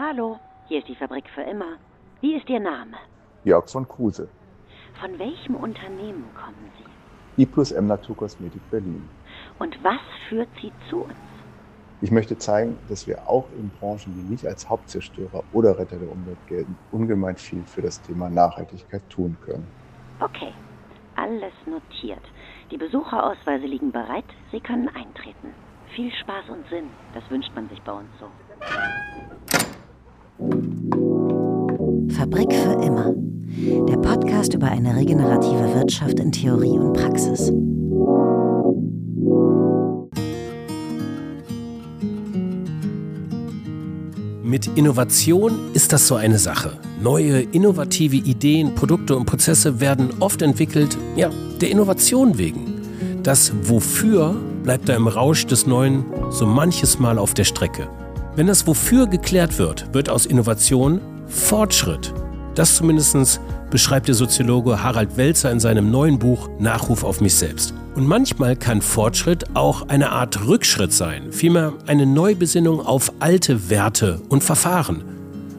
Hallo, hier ist die Fabrik für immer. Wie ist Ihr Name? Jörg von Kruse. Von welchem Unternehmen kommen Sie? I plus M Naturkosmetik Berlin. Und was führt Sie zu uns? Ich möchte zeigen, dass wir auch in Branchen, die nicht als Hauptzerstörer oder Retter der Umwelt gelten, ungemein viel für das Thema Nachhaltigkeit tun können. Okay, alles notiert. Die Besucherausweise liegen bereit. Sie können eintreten. Viel Spaß und Sinn, das wünscht man sich bei uns so. Fabrik für immer. Der Podcast über eine regenerative Wirtschaft in Theorie und Praxis. Mit Innovation ist das so eine Sache. Neue, innovative Ideen, Produkte und Prozesse werden oft entwickelt, ja, der Innovation wegen. Das Wofür bleibt da im Rausch des Neuen so manches Mal auf der Strecke. Wenn das Wofür geklärt wird, wird aus Innovation Fortschritt. Das zumindest beschreibt der Soziologe Harald Welzer in seinem neuen Buch Nachruf auf mich selbst. Und manchmal kann Fortschritt auch eine Art Rückschritt sein, vielmehr eine Neubesinnung auf alte Werte und Verfahren.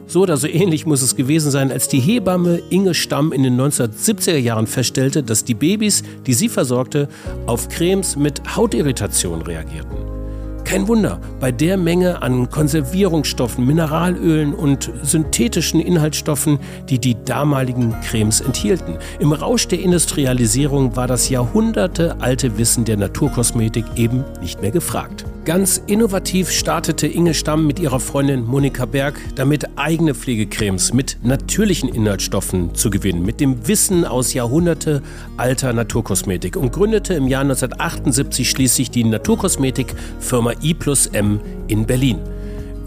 So oder so ähnlich muss es gewesen sein, als die Hebamme Inge Stamm in den 1970er Jahren feststellte, dass die Babys, die sie versorgte, auf Cremes mit Hautirritation reagierten. Kein Wunder, bei der Menge an Konservierungsstoffen, Mineralölen und synthetischen Inhaltsstoffen, die die damaligen Cremes enthielten. Im Rausch der Industrialisierung war das jahrhundertealte Wissen der Naturkosmetik eben nicht mehr gefragt. Ganz innovativ startete Inge Stamm mit ihrer Freundin Monika Berg damit eigene Pflegecremes mit natürlichen Inhaltsstoffen zu gewinnen, mit dem Wissen aus Jahrhunderte alter Naturkosmetik und gründete im Jahr 1978 schließlich die Naturkosmetikfirma I plus M in Berlin.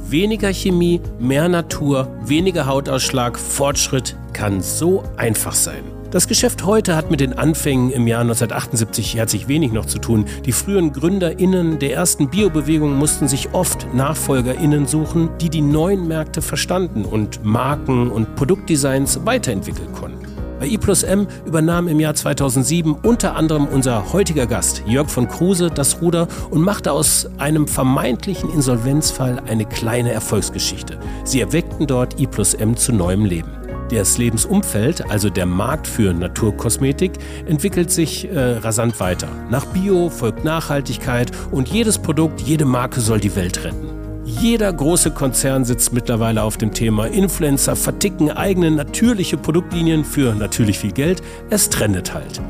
Weniger Chemie, mehr Natur, weniger Hautausschlag, Fortschritt kann so einfach sein. Das Geschäft heute hat mit den Anfängen im Jahr 1978 herzlich wenig noch zu tun. Die frühen GründerInnen der ersten Biobewegung mussten sich oft NachfolgerInnen suchen, die die neuen Märkte verstanden und Marken und Produktdesigns weiterentwickeln konnten. Bei I plus M übernahm im Jahr 2007 unter anderem unser heutiger Gast Jörg von Kruse das Ruder und machte aus einem vermeintlichen Insolvenzfall eine kleine Erfolgsgeschichte. Sie erweckten dort I plus M zu neuem Leben. Das Lebensumfeld, also der Markt für Naturkosmetik, entwickelt sich äh, rasant weiter. Nach Bio folgt Nachhaltigkeit und jedes Produkt, jede Marke soll die Welt retten. Jeder große Konzern sitzt mittlerweile auf dem Thema Influencer verticken eigene natürliche Produktlinien für natürlich viel Geld. Es trendet halt.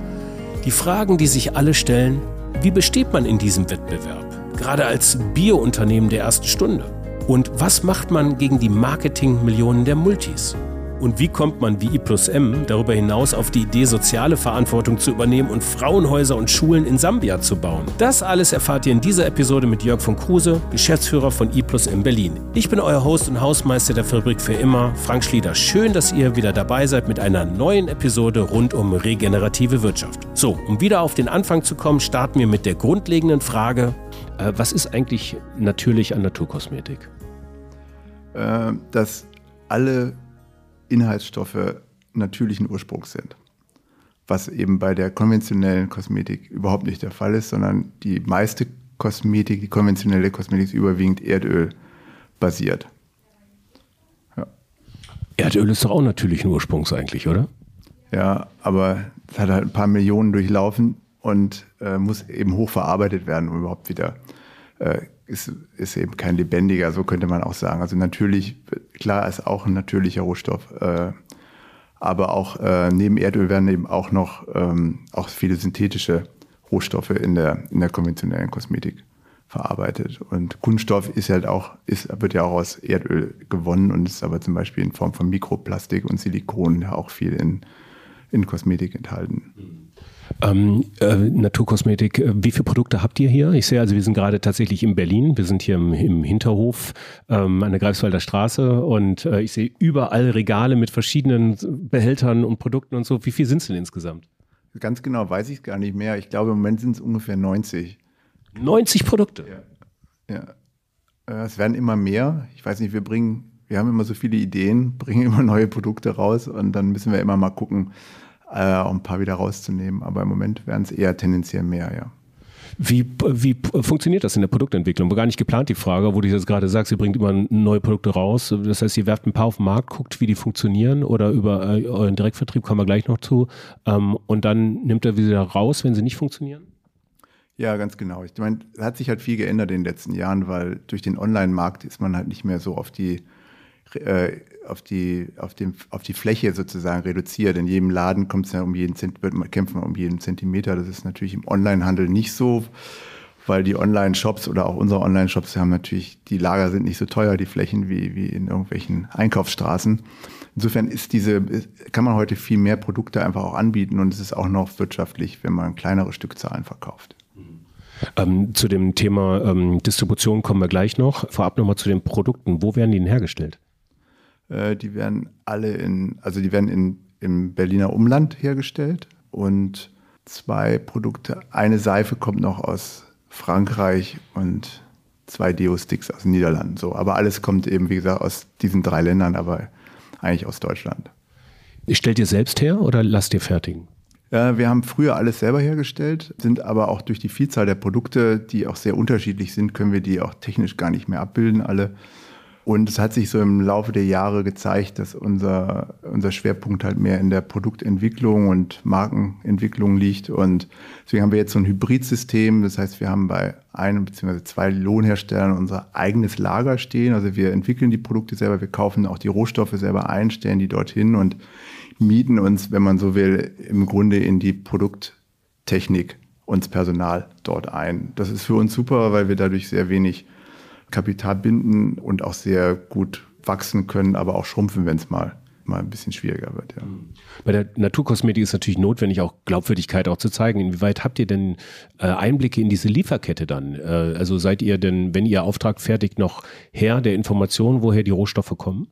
Die Fragen, die sich alle stellen, wie besteht man in diesem Wettbewerb? Gerade als Biounternehmen der ersten Stunde. Und was macht man gegen die Marketingmillionen der Multis? Und wie kommt man wie I plus M darüber hinaus auf die Idee, soziale Verantwortung zu übernehmen und Frauenhäuser und Schulen in Sambia zu bauen? Das alles erfahrt ihr in dieser Episode mit Jörg von Kruse, Geschäftsführer von I plus M Berlin. Ich bin euer Host und Hausmeister der Fabrik für immer, Frank Schlieder. Schön, dass ihr wieder dabei seid mit einer neuen Episode rund um regenerative Wirtschaft. So, um wieder auf den Anfang zu kommen, starten wir mit der grundlegenden Frage, äh, was ist eigentlich natürlich an Naturkosmetik? Äh, dass alle Inhaltsstoffe natürlichen Ursprungs sind. Was eben bei der konventionellen Kosmetik überhaupt nicht der Fall ist, sondern die meiste Kosmetik, die konventionelle Kosmetik ist überwiegend Erdöl basiert. Ja. Erdöl ist doch auch natürlichen Ursprungs eigentlich, oder? Ja, aber es hat halt ein paar Millionen durchlaufen und äh, muss eben hochverarbeitet werden, um überhaupt wieder äh, ist, ist eben kein lebendiger, so könnte man auch sagen. Also natürlich, klar ist auch ein natürlicher Rohstoff, äh, aber auch äh, neben Erdöl werden eben auch noch ähm, auch viele synthetische Rohstoffe in der, in der konventionellen Kosmetik verarbeitet. Und Kunststoff ist halt auch, ist, wird ja auch aus Erdöl gewonnen und ist aber zum Beispiel in Form von Mikroplastik und Silikon auch viel in, in Kosmetik enthalten. Ähm, äh, Naturkosmetik, äh, wie viele Produkte habt ihr hier? Ich sehe also, wir sind gerade tatsächlich in Berlin. Wir sind hier im, im Hinterhof ähm, an der Greifswalder Straße und äh, ich sehe überall Regale mit verschiedenen Behältern und Produkten und so. Wie viel sind es denn insgesamt? Ganz genau weiß ich es gar nicht mehr. Ich glaube, im Moment sind es ungefähr 90. 90 Produkte? Ja. ja. Äh, es werden immer mehr. Ich weiß nicht, wir bringen, wir haben immer so viele Ideen, bringen immer neue Produkte raus und dann müssen wir immer mal gucken, äh, um ein paar wieder rauszunehmen. Aber im Moment werden es eher tendenziell mehr, ja. Wie, wie funktioniert das in der Produktentwicklung? War gar nicht geplant, die Frage, wo du jetzt gerade sagst, ihr bringt immer neue Produkte raus. Das heißt, ihr werft ein paar auf den Markt, guckt, wie die funktionieren oder über äh, euren Direktvertrieb kommen wir gleich noch zu. Ähm, und dann nimmt er wieder raus, wenn sie nicht funktionieren? Ja, ganz genau. Ich meine, es hat sich halt viel geändert in den letzten Jahren, weil durch den Online-Markt ist man halt nicht mehr so auf die, äh, auf die, auf dem, auf die Fläche sozusagen reduziert. In jedem Laden kommt es ja um jeden Zent kämpft man um jeden Zentimeter. Das ist natürlich im Online-Handel nicht so, weil die Online-Shops oder auch unsere Online-Shops haben natürlich, die Lager sind nicht so teuer, die Flächen wie, wie in irgendwelchen Einkaufsstraßen. Insofern ist diese, kann man heute viel mehr Produkte einfach auch anbieten und es ist auch noch wirtschaftlich, wenn man kleinere Stückzahlen verkauft. Ähm, zu dem Thema ähm, Distribution kommen wir gleich noch. Vorab nochmal zu den Produkten. Wo werden die denn hergestellt? Äh, die werden alle in, also die werden in, im Berliner Umland hergestellt und zwei Produkte. Eine Seife kommt noch aus Frankreich und zwei Deo-Sticks aus den Niederlanden. So, aber alles kommt eben, wie gesagt, aus diesen drei Ländern, aber eigentlich aus Deutschland. Stellt ihr selbst her oder lasst ihr fertigen? Äh, wir haben früher alles selber hergestellt, sind aber auch durch die Vielzahl der Produkte, die auch sehr unterschiedlich sind, können wir die auch technisch gar nicht mehr abbilden, alle. Und es hat sich so im Laufe der Jahre gezeigt, dass unser, unser Schwerpunkt halt mehr in der Produktentwicklung und Markenentwicklung liegt. Und deswegen haben wir jetzt so ein Hybridsystem. Das heißt, wir haben bei einem bzw. zwei Lohnherstellern unser eigenes Lager stehen. Also wir entwickeln die Produkte selber, wir kaufen auch die Rohstoffe selber ein, stellen die dorthin und mieten uns, wenn man so will, im Grunde in die Produkttechnik uns Personal dort ein. Das ist für uns super, weil wir dadurch sehr wenig Kapital binden und auch sehr gut wachsen können, aber auch schrumpfen, wenn es mal mal ein bisschen schwieriger wird. Ja. Bei der Naturkosmetik ist natürlich notwendig, auch Glaubwürdigkeit auch zu zeigen. Inwieweit habt ihr denn äh, Einblicke in diese Lieferkette dann? Äh, also seid ihr denn, wenn ihr Auftrag fertigt, noch Herr der Informationen, woher die Rohstoffe kommen?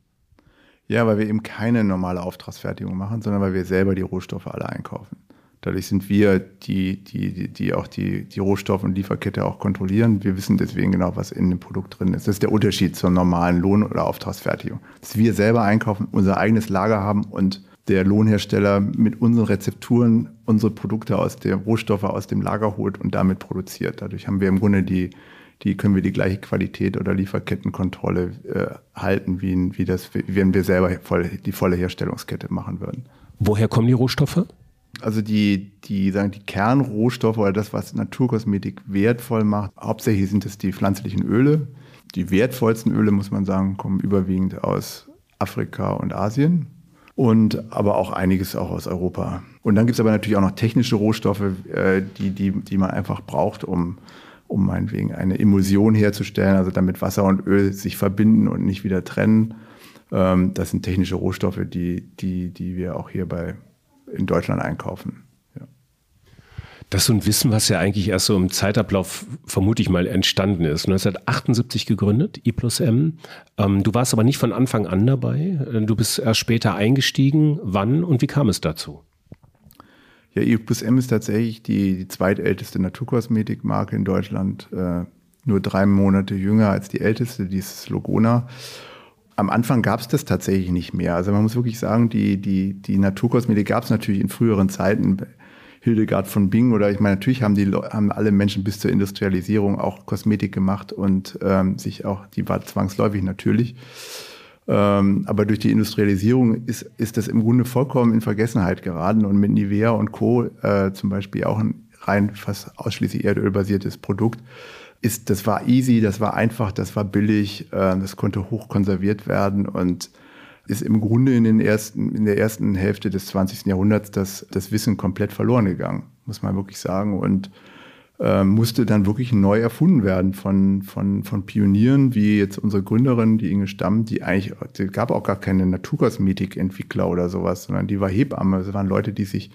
Ja, weil wir eben keine normale Auftragsfertigung machen, sondern weil wir selber die Rohstoffe alle einkaufen. Dadurch sind wir die, die, die auch die, die Rohstoff- und Lieferkette auch kontrollieren. Wir wissen deswegen genau, was in dem Produkt drin ist. Das ist der Unterschied zur normalen Lohn- oder Auftragsfertigung. Dass wir selber einkaufen, unser eigenes Lager haben und der Lohnhersteller mit unseren Rezepturen unsere Produkte aus den Rohstoffe aus dem Lager holt und damit produziert. Dadurch haben wir im Grunde die, die können wir die gleiche Qualität oder Lieferkettenkontrolle äh, halten, wie, wie das, wenn wir selber voll, die volle Herstellungskette machen würden. Woher kommen die Rohstoffe? Also die, die, sagen, die Kernrohstoffe oder das, was Naturkosmetik wertvoll macht, hauptsächlich sind es die pflanzlichen Öle. Die wertvollsten Öle, muss man sagen, kommen überwiegend aus Afrika und Asien und aber auch einiges auch aus Europa. Und dann gibt es aber natürlich auch noch technische Rohstoffe, äh, die, die, die man einfach braucht, um, um meinetwegen eine Emulsion herzustellen, also damit Wasser und Öl sich verbinden und nicht wieder trennen. Ähm, das sind technische Rohstoffe, die, die, die wir auch hier bei, in Deutschland einkaufen. Ja. Das ist so ein Wissen, was ja eigentlich erst so im Zeitablauf vermute ich mal entstanden ist. 1978 gegründet, I plus M. Ähm, du warst aber nicht von Anfang an dabei. Du bist erst später eingestiegen. Wann und wie kam es dazu? Ja, I plus M ist tatsächlich die, die zweitälteste Naturkosmetikmarke in Deutschland. Äh, nur drei Monate jünger als die älteste, die ist Logona. Am Anfang gab es das tatsächlich nicht mehr. Also man muss wirklich sagen, die, die, die Naturkosmetik gab es natürlich in früheren Zeiten. Hildegard von Bing oder ich meine, natürlich haben die haben alle Menschen bis zur Industrialisierung auch Kosmetik gemacht und ähm, sich auch, die war zwangsläufig natürlich. Ähm, aber durch die Industrialisierung ist, ist das im Grunde vollkommen in Vergessenheit geraten und mit Nivea und Co. Äh, zum Beispiel auch ein rein fast ausschließlich erdölbasiertes Produkt ist, das war easy, das war einfach, das war billig, äh, das konnte hoch konserviert werden und ist im Grunde in, den ersten, in der ersten Hälfte des 20. Jahrhunderts das, das Wissen komplett verloren gegangen, muss man wirklich sagen. Und äh, musste dann wirklich neu erfunden werden von, von, von Pionieren, wie jetzt unsere Gründerin, die Inge Stamm, die eigentlich, die gab auch gar keine Naturkosmetikentwickler oder sowas, sondern die war Hebamme. Es waren Leute, die sich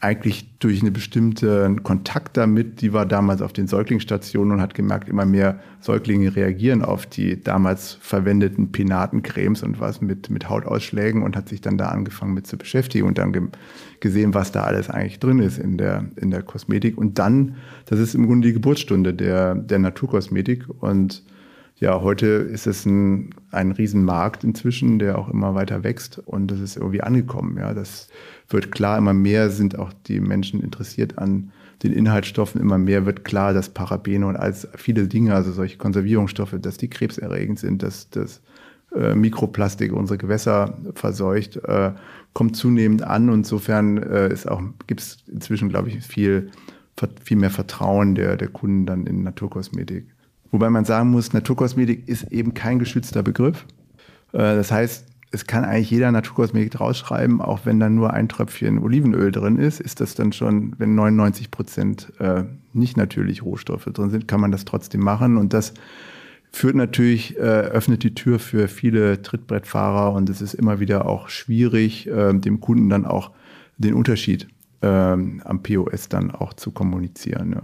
eigentlich durch einen bestimmten Kontakt damit, die war damals auf den Säuglingsstationen und hat gemerkt, immer mehr Säuglinge reagieren auf die damals verwendeten Penatencremes und was mit, mit Hautausschlägen und hat sich dann da angefangen mit zu beschäftigen und dann ge gesehen, was da alles eigentlich drin ist in der, in der Kosmetik. Und dann, das ist im Grunde die Geburtsstunde der, der Naturkosmetik und ja, heute ist es ein, ein Riesenmarkt inzwischen, der auch immer weiter wächst und das ist irgendwie angekommen. Ja, das wird klar, immer mehr sind auch die Menschen interessiert an den Inhaltsstoffen immer mehr wird klar, dass Parabene und als viele Dinge, also solche Konservierungsstoffe, dass die krebserregend sind, dass das äh, Mikroplastik unsere Gewässer verseucht, äh, kommt zunehmend an. Und insofern äh, gibt es inzwischen, glaube ich, viel, viel mehr Vertrauen der, der Kunden dann in Naturkosmetik. Wobei man sagen muss, Naturkosmetik ist eben kein geschützter Begriff. Äh, das heißt, es kann eigentlich jeder Naturkosmetik drausschreiben, auch wenn da nur ein Tröpfchen Olivenöl drin ist, ist das dann schon, wenn 99 Prozent äh, nicht natürlich Rohstoffe drin sind, kann man das trotzdem machen. Und das führt natürlich, äh, öffnet die Tür für viele Trittbrettfahrer und es ist immer wieder auch schwierig, äh, dem Kunden dann auch den Unterschied äh, am POS dann auch zu kommunizieren. Ja.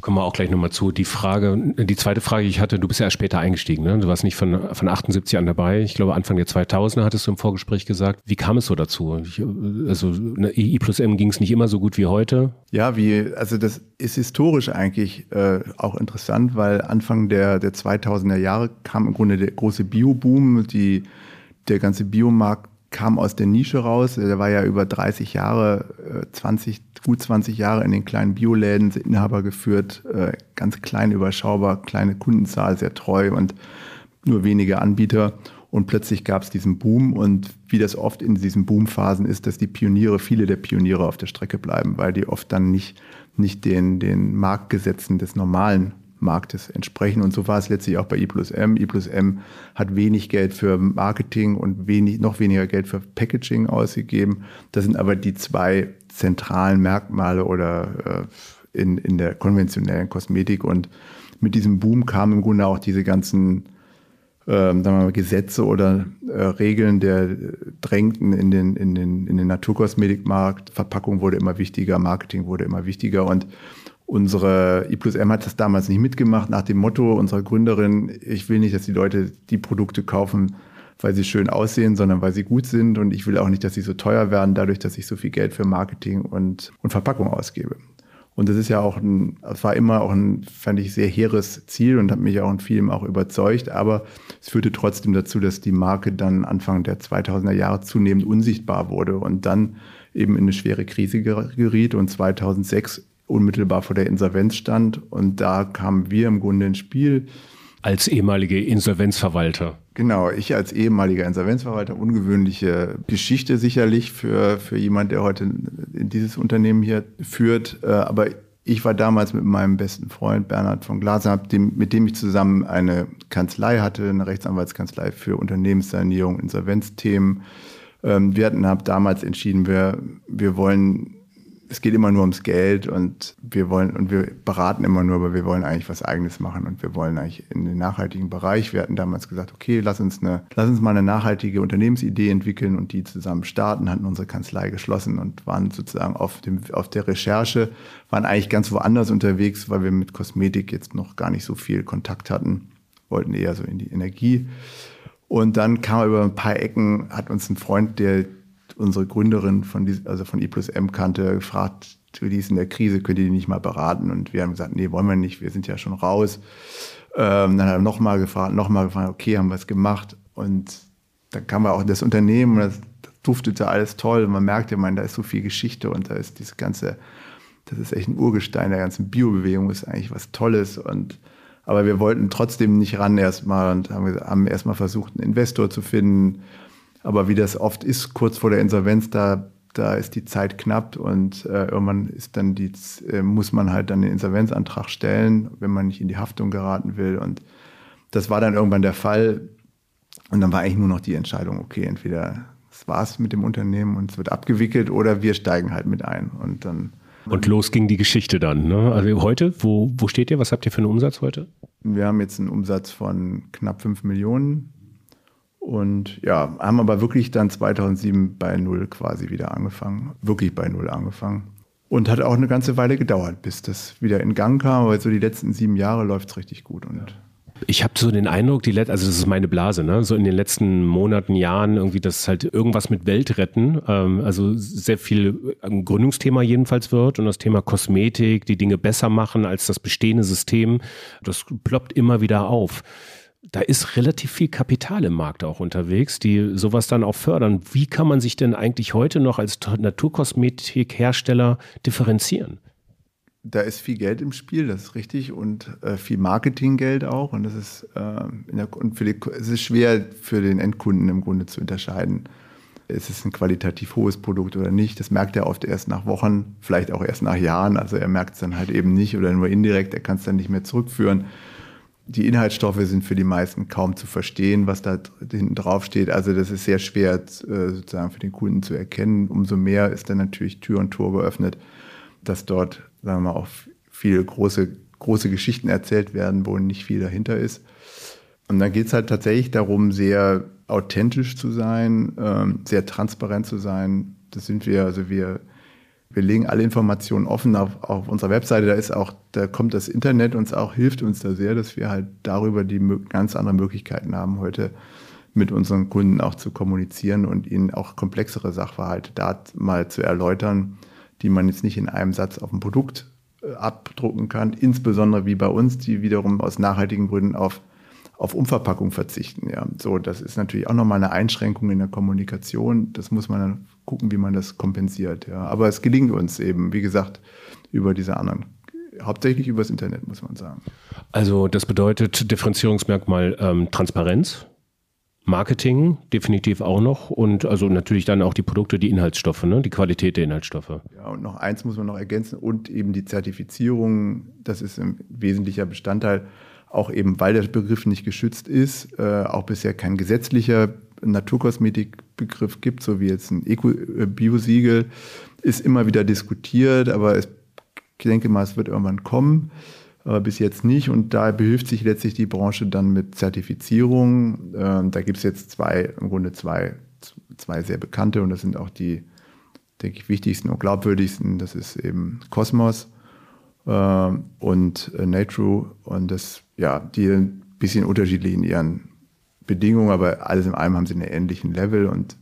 Kommen wir auch gleich nochmal zu. Die Frage, die zweite Frage, die ich hatte, du bist ja erst später eingestiegen, ne? Du warst nicht von, von 78 an dabei. Ich glaube, Anfang der 2000er hattest du im Vorgespräch gesagt. Wie kam es so dazu? Ich, also, ne, I plus M ging es nicht immer so gut wie heute? Ja, wie, also das ist historisch eigentlich äh, auch interessant, weil Anfang der, der 2000er Jahre kam im Grunde der große Bioboom, die, der ganze Biomarkt kam aus der Nische raus. Der war ja über 30 Jahre, 20, äh, gut 20 Jahre in den kleinen Bioläden, Inhaber geführt, äh, ganz klein überschaubar, kleine Kundenzahl, sehr treu und nur wenige Anbieter. Und plötzlich gab es diesen Boom und wie das oft in diesen Boomphasen ist, dass die Pioniere, viele der Pioniere auf der Strecke bleiben, weil die oft dann nicht, nicht den, den Marktgesetzen des normalen Marktes entsprechen. Und so war es letztlich auch bei I plus M. I plus M hat wenig Geld für Marketing und wenig, noch weniger Geld für Packaging ausgegeben. Das sind aber die zwei zentralen Merkmale oder äh, in, in der konventionellen Kosmetik. Und mit diesem Boom kamen im Grunde auch diese ganzen ähm, sagen wir mal, Gesetze oder äh, Regeln der drängten in den, in, den, in den Naturkosmetikmarkt. Verpackung wurde immer wichtiger, Marketing wurde immer wichtiger und Unsere I plus M hat das damals nicht mitgemacht, nach dem Motto unserer Gründerin, ich will nicht, dass die Leute die Produkte kaufen, weil sie schön aussehen, sondern weil sie gut sind. Und ich will auch nicht, dass sie so teuer werden, dadurch, dass ich so viel Geld für Marketing und, und Verpackung ausgebe. Und das ist ja auch ein, das war immer auch ein, fand ich, sehr hehres Ziel und hat mich auch in vielem auch überzeugt. Aber es führte trotzdem dazu, dass die Marke dann Anfang der 2000er Jahre zunehmend unsichtbar wurde und dann eben in eine schwere Krise geriet und 2006 unmittelbar vor der Insolvenz stand. Und da kamen wir im Grunde ins Spiel. Als ehemalige Insolvenzverwalter. Genau, ich als ehemaliger Insolvenzverwalter, ungewöhnliche Geschichte sicherlich für, für jemand, der heute dieses Unternehmen hier führt. Äh, aber ich war damals mit meinem besten Freund Bernhard von Glaser, mit dem ich zusammen eine Kanzlei hatte, eine Rechtsanwaltskanzlei für Unternehmenssanierung, Insolvenzthemen. Ähm, wir hatten damals entschieden, wir, wir wollen es geht immer nur ums Geld und wir wollen und wir beraten immer nur, aber wir wollen eigentlich was Eigenes machen und wir wollen eigentlich in den nachhaltigen Bereich. Wir hatten damals gesagt, okay, lass uns eine, lass uns mal eine nachhaltige Unternehmensidee entwickeln und die zusammen starten, hatten unsere Kanzlei geschlossen und waren sozusagen auf dem, auf der Recherche, waren eigentlich ganz woanders unterwegs, weil wir mit Kosmetik jetzt noch gar nicht so viel Kontakt hatten, wollten eher so in die Energie. Und dann kam über ein paar Ecken, hat uns ein Freund, der unsere Gründerin von, also von I plus M kannte, gefragt, die ist in der Krise, könnt ihr die nicht mal beraten? Und wir haben gesagt, nee, wollen wir nicht, wir sind ja schon raus. Ähm, dann hat er nochmal gefragt, nochmal gefragt, okay, haben wir es gemacht. Und dann kam wir auch das Unternehmen und das, das duftete alles toll. Und man merkte, man, da ist so viel Geschichte und da ist dieses ganze, das ist echt ein Urgestein der ganzen Biobewegung, ist eigentlich was Tolles. Und aber wir wollten trotzdem nicht ran erstmal und haben, haben erstmal versucht, einen Investor zu finden aber wie das oft ist, kurz vor der Insolvenz, da, da ist die Zeit knapp und äh, irgendwann ist dann die, äh, muss man halt dann den Insolvenzantrag stellen, wenn man nicht in die Haftung geraten will. Und das war dann irgendwann der Fall. Und dann war eigentlich nur noch die Entscheidung, okay, entweder es war's mit dem Unternehmen und es wird abgewickelt oder wir steigen halt mit ein. Und dann. Und los ging die Geschichte dann. Ne? Also heute, wo, wo steht ihr? Was habt ihr für einen Umsatz heute? Wir haben jetzt einen Umsatz von knapp 5 Millionen und ja, haben aber wirklich dann 2007 bei Null quasi wieder angefangen. Wirklich bei Null angefangen. Und hat auch eine ganze Weile gedauert, bis das wieder in Gang kam. Aber so die letzten sieben Jahre läuft es richtig gut. Und ich habe so den Eindruck, die Let also das ist meine Blase, ne? So in den letzten Monaten, Jahren irgendwie, dass halt irgendwas mit Welt retten, ähm, also sehr viel ein ähm, Gründungsthema jedenfalls wird und das Thema Kosmetik, die Dinge besser machen als das bestehende System, das ploppt immer wieder auf da ist relativ viel Kapital im Markt auch unterwegs, die sowas dann auch fördern. Wie kann man sich denn eigentlich heute noch als Naturkosmetikhersteller differenzieren? da ist viel Geld im Spiel, das ist richtig, und äh, viel Marketinggeld auch. Und das ist, äh, der, und die, es ist schwer für den Endkunden im Grunde zu unterscheiden, ist es ein qualitativ hohes Produkt oder nicht. Das merkt er oft erst nach Wochen, vielleicht auch erst nach Jahren. Also er merkt es dann halt eben nicht oder nur indirekt, er kann es dann nicht mehr zurückführen. Die Inhaltsstoffe sind für die meisten kaum zu verstehen, was da hinten drauf steht. Also das ist sehr schwer äh, sozusagen für den Kunden zu erkennen. Umso mehr ist dann natürlich Tür und Tor geöffnet, dass dort, sagen wir mal, auch viele große, große Geschichten erzählt werden, wo nicht viel dahinter ist. Und dann geht es halt tatsächlich darum, sehr authentisch zu sein, ähm, sehr transparent zu sein. Das sind wir, also wir, wir legen alle Informationen offen auf, auf unserer Webseite. Da ist auch, da kommt das Internet uns auch, hilft uns da sehr, dass wir halt darüber die ganz andere Möglichkeiten haben, heute mit unseren Kunden auch zu kommunizieren und ihnen auch komplexere Sachverhalte da mal zu erläutern, die man jetzt nicht in einem Satz auf ein Produkt äh, abdrucken kann, insbesondere wie bei uns, die wiederum aus nachhaltigen Gründen auf auf Umverpackung verzichten. Ja, so, das ist natürlich auch nochmal eine Einschränkung in der Kommunikation. Das muss man dann gucken, wie man das kompensiert. Ja, aber es gelingt uns eben, wie gesagt, über diese anderen hauptsächlich übers Internet, muss man sagen. Also das bedeutet Differenzierungsmerkmal ähm, Transparenz, Marketing definitiv auch noch und also natürlich dann auch die Produkte, die Inhaltsstoffe, ne? die Qualität der Inhaltsstoffe. Ja, und noch eins muss man noch ergänzen und eben die Zertifizierung, das ist ein wesentlicher Bestandteil auch eben weil der Begriff nicht geschützt ist, äh, auch bisher kein gesetzlicher Naturkosmetikbegriff gibt, so wie jetzt ein Eco-Biosiegel, ist immer wieder diskutiert, aber es, ich denke mal, es wird irgendwann kommen, aber bis jetzt nicht und da behilft sich letztlich die Branche dann mit Zertifizierung. Äh, da gibt es jetzt zwei, im Grunde zwei, zwei sehr bekannte und das sind auch die, denke ich, wichtigsten und glaubwürdigsten. Das ist eben Cosmos äh, und äh, Natru und das ja, die ein bisschen unterschiedlich in ihren Bedingungen, aber alles in allem haben sie einen ähnlichen Level und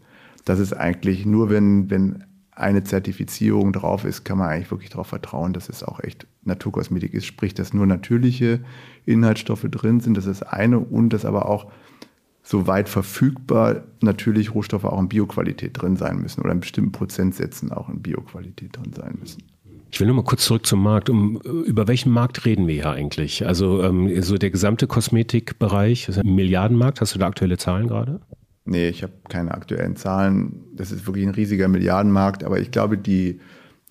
das ist eigentlich nur, wenn, wenn eine Zertifizierung drauf ist, kann man eigentlich wirklich darauf vertrauen, dass es auch echt Naturkosmetik ist, sprich, dass nur natürliche Inhaltsstoffe drin sind, das ist eine und dass aber auch soweit verfügbar natürlich Rohstoffe auch in Bioqualität drin sein müssen oder in bestimmten Prozentsätzen auch in Bioqualität drin sein müssen. Ich will nur mal kurz zurück zum Markt. Um, über welchen Markt reden wir hier eigentlich? Also ähm, so der gesamte Kosmetikbereich, ist ein Milliardenmarkt. Hast du da aktuelle Zahlen gerade? Nee, ich habe keine aktuellen Zahlen. Das ist wirklich ein riesiger Milliardenmarkt. Aber ich glaube, die,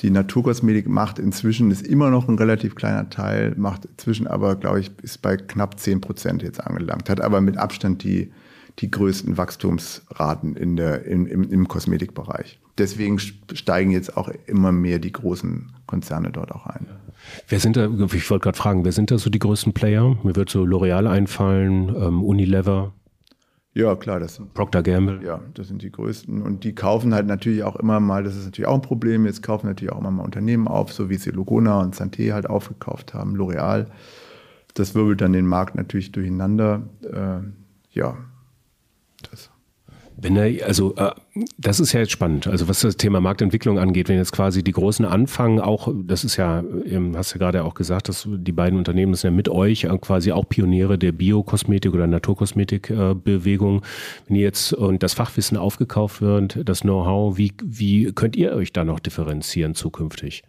die Naturkosmetik macht inzwischen, ist immer noch ein relativ kleiner Teil, macht inzwischen aber, glaube ich, ist bei knapp 10 Prozent jetzt angelangt. Hat aber mit Abstand die, die größten Wachstumsraten in der, im, im, im Kosmetikbereich. Deswegen steigen jetzt auch immer mehr die großen Konzerne dort auch ein. Wer sind da, ich wollte gerade fragen, wer sind da so die größten Player? Mir wird so L'Oreal einfallen, ähm, Unilever. Ja, klar, das sind Procter Gamble. Ja, das sind die größten. Und die kaufen halt natürlich auch immer mal, das ist natürlich auch ein Problem, jetzt kaufen natürlich auch immer mal Unternehmen auf, so wie sie Logona und Santé halt aufgekauft haben, L'Oreal. Das wirbelt dann den Markt natürlich durcheinander. Äh, ja, das. Wenn er, also äh, das ist ja jetzt spannend. Also was das Thema Marktentwicklung angeht, wenn jetzt quasi die Großen anfangen, auch das ist ja, hast du ja gerade auch gesagt, dass die beiden Unternehmen sind ja mit euch quasi auch Pioniere der Biokosmetik oder Naturkosmetikbewegung. Äh, wenn ihr jetzt und das Fachwissen aufgekauft wird, das Know-how, wie, wie könnt ihr euch da noch differenzieren zukünftig?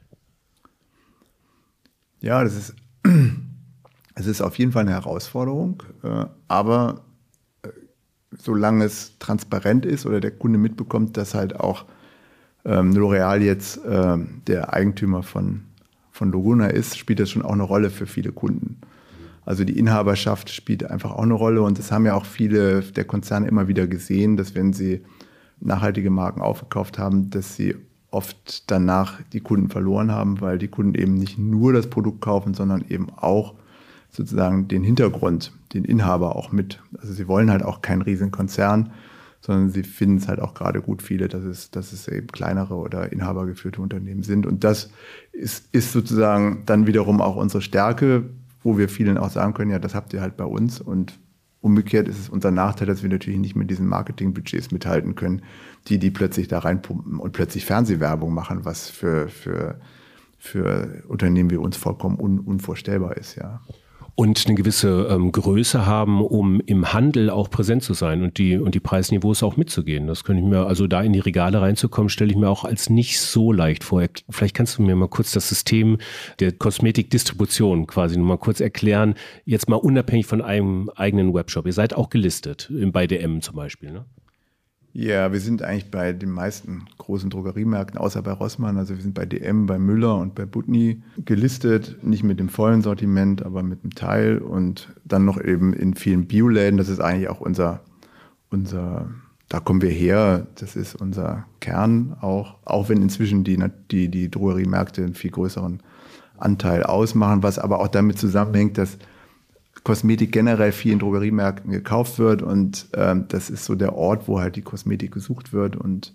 Ja, das ist, es ist auf jeden Fall eine Herausforderung, äh, aber solange es transparent ist oder der Kunde mitbekommt, dass halt auch ähm, L'Oreal jetzt ähm, der Eigentümer von, von Loguna ist, spielt das schon auch eine Rolle für viele Kunden. Also die Inhaberschaft spielt einfach auch eine Rolle und das haben ja auch viele der Konzerne immer wieder gesehen, dass wenn sie nachhaltige Marken aufgekauft haben, dass sie oft danach die Kunden verloren haben, weil die Kunden eben nicht nur das Produkt kaufen, sondern eben auch sozusagen den Hintergrund, den Inhaber auch mit. Also sie wollen halt auch keinen riesigen Konzern, sondern sie finden es halt auch gerade gut viele, dass es, dass es eben kleinere oder inhabergeführte Unternehmen sind. Und das ist, ist sozusagen dann wiederum auch unsere Stärke, wo wir vielen auch sagen können, ja, das habt ihr halt bei uns. Und umgekehrt ist es unser Nachteil, dass wir natürlich nicht mit diesen Marketingbudgets mithalten können, die die plötzlich da reinpumpen und plötzlich Fernsehwerbung machen, was für, für, für Unternehmen wie uns vollkommen un, unvorstellbar ist, ja. Und eine gewisse ähm, Größe haben, um im Handel auch präsent zu sein und die, und die Preisniveaus auch mitzugehen. Das könnte ich mir, also da in die Regale reinzukommen, stelle ich mir auch als nicht so leicht vor. Vielleicht kannst du mir mal kurz das System der Kosmetikdistribution quasi nur mal kurz erklären, jetzt mal unabhängig von einem eigenen Webshop. Ihr seid auch gelistet, bei DM zum Beispiel, ne? Ja, wir sind eigentlich bei den meisten großen Drogeriemärkten, außer bei Rossmann. Also wir sind bei DM, bei Müller und bei Butni gelistet. Nicht mit dem vollen Sortiment, aber mit einem Teil. Und dann noch eben in vielen Bioläden. Das ist eigentlich auch unser, unser, da kommen wir her. Das ist unser Kern auch. Auch wenn inzwischen die, die, die Drogeriemärkte einen viel größeren Anteil ausmachen, was aber auch damit zusammenhängt, dass Kosmetik generell viel in Drogeriemärkten gekauft wird und ähm, das ist so der Ort, wo halt die Kosmetik gesucht wird und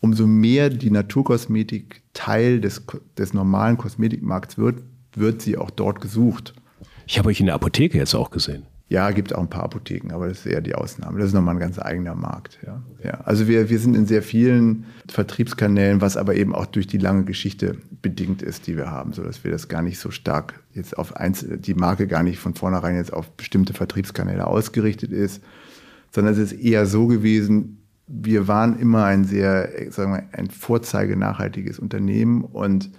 umso mehr die Naturkosmetik Teil des, des normalen Kosmetikmarkts wird, wird sie auch dort gesucht. Ich habe euch in der Apotheke jetzt auch gesehen. Ja, gibt auch ein paar Apotheken, aber das ist eher die Ausnahme. Das ist nochmal ein ganz eigener Markt. Ja. Ja. Also wir, wir sind in sehr vielen Vertriebskanälen, was aber eben auch durch die lange Geschichte bedingt ist, die wir haben, sodass wir das gar nicht so stark jetzt auf eins, die Marke gar nicht von vornherein jetzt auf bestimmte Vertriebskanäle ausgerichtet ist, sondern es ist eher so gewesen, wir waren immer ein sehr, sagen wir, ein vorzeige nachhaltiges Unternehmen und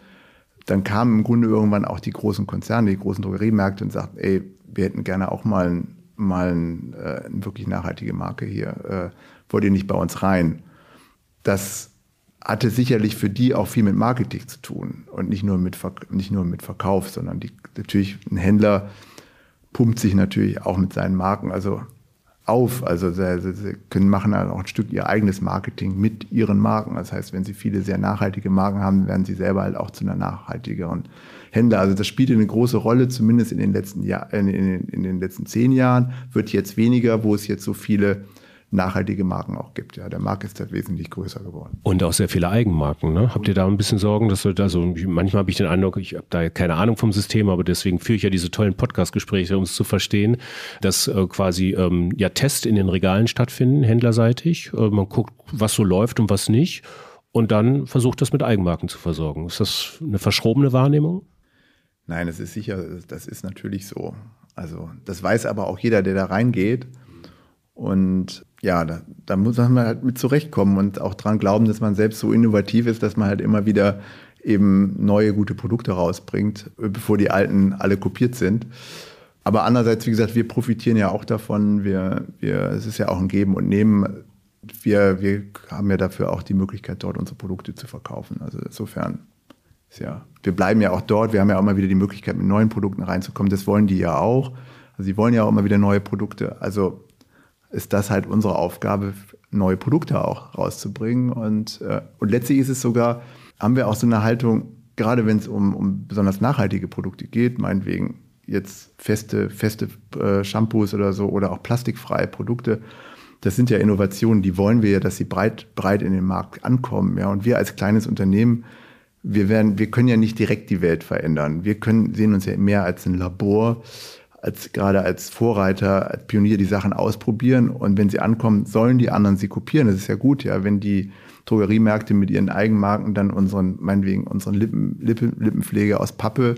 dann kamen im Grunde irgendwann auch die großen Konzerne, die großen Drogeriemärkte und sagten, ey, wir hätten gerne auch mal, mal ein, äh, eine wirklich nachhaltige Marke hier. Äh, wollt ihr nicht bei uns rein? Das hatte sicherlich für die auch viel mit Marketing zu tun und nicht nur mit, nicht nur mit Verkauf, sondern die, natürlich ein Händler pumpt sich natürlich auch mit seinen Marken also auf. Also sie, sie können machen halt auch ein Stück ihr eigenes Marketing mit ihren Marken. Das heißt, wenn sie viele sehr nachhaltige Marken haben, werden sie selber halt auch zu einer nachhaltigeren Händler. Also das spielt eine große Rolle, zumindest in den letzten Jahr, in, in, in, den letzten zehn Jahren. Wird jetzt weniger, wo es jetzt so viele nachhaltige Marken auch gibt. Ja, der Markt ist da wesentlich größer geworden. Und auch sehr viele Eigenmarken. Ne? Habt ihr da ein bisschen Sorgen, dass du da so, manchmal habe ich den Eindruck, ich habe da keine Ahnung vom System, aber deswegen führe ich ja diese tollen Podcast-Gespräche, um es zu verstehen, dass äh, quasi ähm, ja Tests in den Regalen stattfinden, händlerseitig. Äh, man guckt, was so läuft und was nicht. Und dann versucht das mit Eigenmarken zu versorgen. Ist das eine verschrobene Wahrnehmung? Nein, das ist sicher, das ist natürlich so. Also das weiß aber auch jeder, der da reingeht. Und ja, da, da muss man halt mit zurechtkommen und auch dran glauben, dass man selbst so innovativ ist, dass man halt immer wieder eben neue gute Produkte rausbringt, bevor die alten alle kopiert sind. Aber andererseits, wie gesagt, wir profitieren ja auch davon. Wir, wir, es ist ja auch ein Geben und Nehmen. Wir, wir haben ja dafür auch die Möglichkeit, dort unsere Produkte zu verkaufen. Also insofern ja, wir bleiben ja auch dort. Wir haben ja auch immer wieder die Möglichkeit, mit neuen Produkten reinzukommen. Das wollen die ja auch. Also sie wollen ja auch immer wieder neue Produkte. Also ist das halt unsere Aufgabe, neue Produkte auch rauszubringen. Und, äh, und letztlich ist es sogar, haben wir auch so eine Haltung, gerade wenn es um, um besonders nachhaltige Produkte geht, meinetwegen jetzt feste, feste äh, Shampoos oder so oder auch plastikfreie Produkte, das sind ja Innovationen, die wollen wir ja, dass sie breit, breit in den Markt ankommen. Ja. Und wir als kleines Unternehmen wir werden, wir können ja nicht direkt die Welt verändern. Wir können, sehen uns ja mehr als ein Labor, als gerade als Vorreiter, als Pionier die Sachen ausprobieren. Und wenn sie ankommen, sollen die anderen sie kopieren. Das ist ja gut, ja, wenn die Drogeriemärkte mit ihren Eigenmarken dann unseren, meinetwegen unseren Lippen, Lippen, Lippenpflege aus Pappe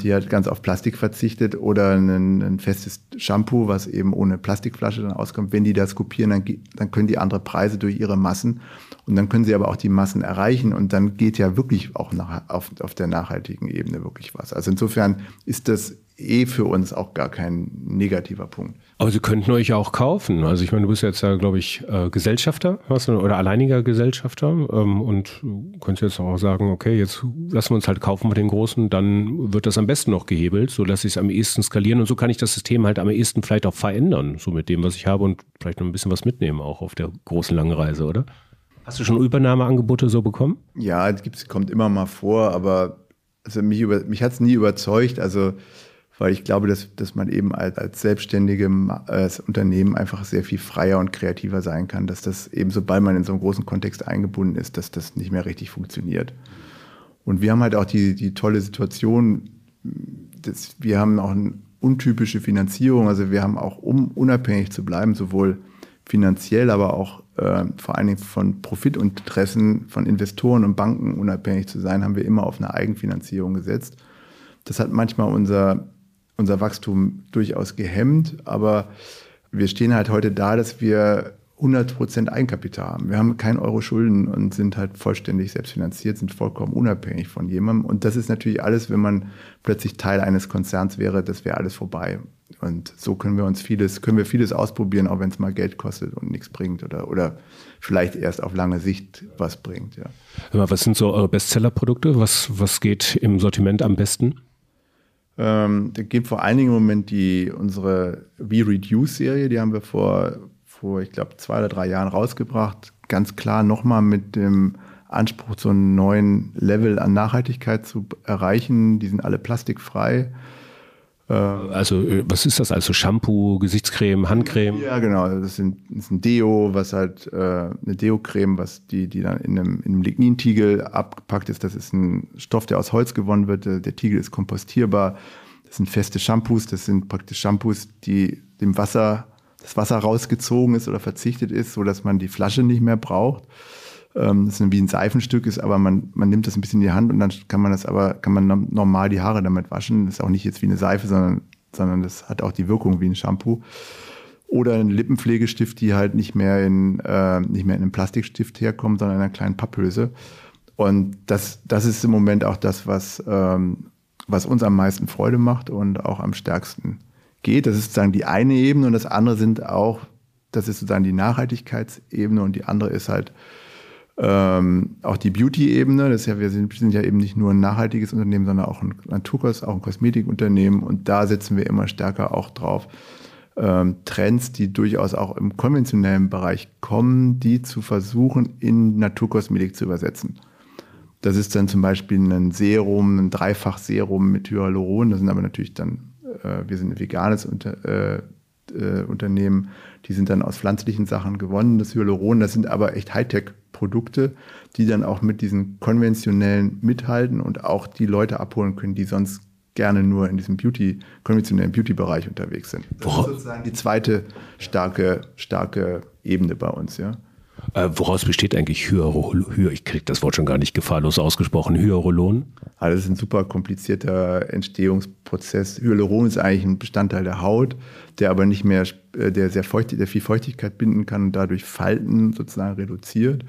die hat ganz auf Plastik verzichtet oder ein, ein, festes Shampoo, was eben ohne Plastikflasche dann auskommt. Wenn die das kopieren, dann, dann können die andere Preise durch ihre Massen und dann können sie aber auch die Massen erreichen und dann geht ja wirklich auch nach, auf, auf der nachhaltigen Ebene wirklich was. Also insofern ist das eh für uns auch gar kein negativer Punkt. Aber Sie könnten euch ja auch kaufen. Also ich meine, du bist jetzt ja, glaube ich, äh, Gesellschafter was, oder alleiniger Gesellschafter ähm, und könntest jetzt auch sagen, okay, jetzt lassen wir uns halt kaufen mit den Großen, dann wird das am besten noch gehebelt, so lasse ich es am ehesten skalieren und so kann ich das System halt am ehesten vielleicht auch verändern, so mit dem, was ich habe und vielleicht noch ein bisschen was mitnehmen auch auf der großen langen Reise, oder? Hast du schon Übernahmeangebote so bekommen? Ja, es kommt immer mal vor, aber also mich, mich hat es nie überzeugt. Also weil ich glaube, dass, dass man eben als, als selbstständige als Unternehmen einfach sehr viel freier und kreativer sein kann, dass das eben, sobald man in so einen großen Kontext eingebunden ist, dass das nicht mehr richtig funktioniert. Und wir haben halt auch die, die tolle Situation, dass wir haben auch eine untypische Finanzierung, also wir haben auch, um unabhängig zu bleiben, sowohl finanziell, aber auch äh, vor allen Dingen von Profitinteressen von Investoren und Banken unabhängig zu sein, haben wir immer auf eine Eigenfinanzierung gesetzt. Das hat manchmal unser unser Wachstum durchaus gehemmt. Aber wir stehen halt heute da, dass wir 100% Eigenkapital haben. Wir haben kein Euro Schulden und sind halt vollständig selbstfinanziert, sind vollkommen unabhängig von jemandem. Und das ist natürlich alles, wenn man plötzlich Teil eines Konzerns wäre, das wäre alles vorbei. Und so können wir uns vieles, können wir vieles ausprobieren, auch wenn es mal Geld kostet und nichts bringt oder, oder vielleicht erst auf lange Sicht was bringt. Ja. Was sind so eure Bestsellerprodukte? Was, was geht im Sortiment am besten? Ähm, da gibt vor allen Dingen im Moment die, unsere We-Reduce-Serie, die haben wir vor, vor ich glaube, zwei oder drei Jahren rausgebracht. Ganz klar nochmal mit dem Anspruch, so einen neuen Level an Nachhaltigkeit zu erreichen. Die sind alle plastikfrei. Äh, also, äh, was ist das? Also Shampoo, Gesichtscreme, Handcreme? Ja, genau. Das, sind, das ist ein Deo, was halt äh, eine Deo-Creme, was die, die dann in einem, in einem Lignintiegel abgepackt ist. Das ist ein Stoff, der aus Holz gewonnen wird. Der, der Tiegel ist kompostierbar. Das sind feste Shampoos. Das sind praktisch Shampoos, die dem Wasser, das Wasser rausgezogen ist oder verzichtet ist, so dass man die Flasche nicht mehr braucht ähm, das wie ein Seifenstück ist, aber man, man nimmt das ein bisschen in die Hand und dann kann man das aber, kann man normal die Haare damit waschen. Das ist auch nicht jetzt wie eine Seife, sondern, sondern das hat auch die Wirkung wie ein Shampoo. Oder ein Lippenpflegestift, die halt nicht mehr in, äh, nicht mehr in einem Plastikstift herkommt, sondern in einer kleinen Papphülse. Und das, das ist im Moment auch das, was, ähm, was uns am meisten Freude macht und auch am stärksten geht. Das ist sozusagen die eine Ebene und das andere sind auch, das ist sozusagen die Nachhaltigkeitsebene und die andere ist halt ähm, auch die Beauty-Ebene, das ist ja, wir sind, sind, ja eben nicht nur ein nachhaltiges Unternehmen, sondern auch ein Naturkost, auch ein Kosmetikunternehmen und da setzen wir immer stärker auch drauf. Ähm, Trends, die durchaus auch im konventionellen Bereich kommen, die zu versuchen, in Naturkosmetik zu übersetzen. Das ist dann zum Beispiel ein Serum, ein Dreifach-Serum mit Hyaluron. Das sind aber natürlich dann, äh, wir sind ein veganes Unter, äh, äh, Unternehmen, die sind dann aus pflanzlichen Sachen gewonnen. Das Hyaluron, das sind aber echt Hightech Produkte, die dann auch mit diesen konventionellen mithalten und auch die Leute abholen können, die sonst gerne nur in diesem Beauty, konventionellen Beauty-Bereich unterwegs sind. Das ist sozusagen die zweite starke, starke Ebene bei uns, ja. Äh, woraus besteht eigentlich Hyaluron? Ich kriege das Wort schon gar nicht gefahrlos ausgesprochen. Hyaluron? Also das ist ein super komplizierter Entstehungsprozess. Hyaluron ist eigentlich ein Bestandteil der Haut, der aber nicht mehr, äh, der sehr feucht, der viel Feuchtigkeit binden kann und dadurch Falten sozusagen reduziert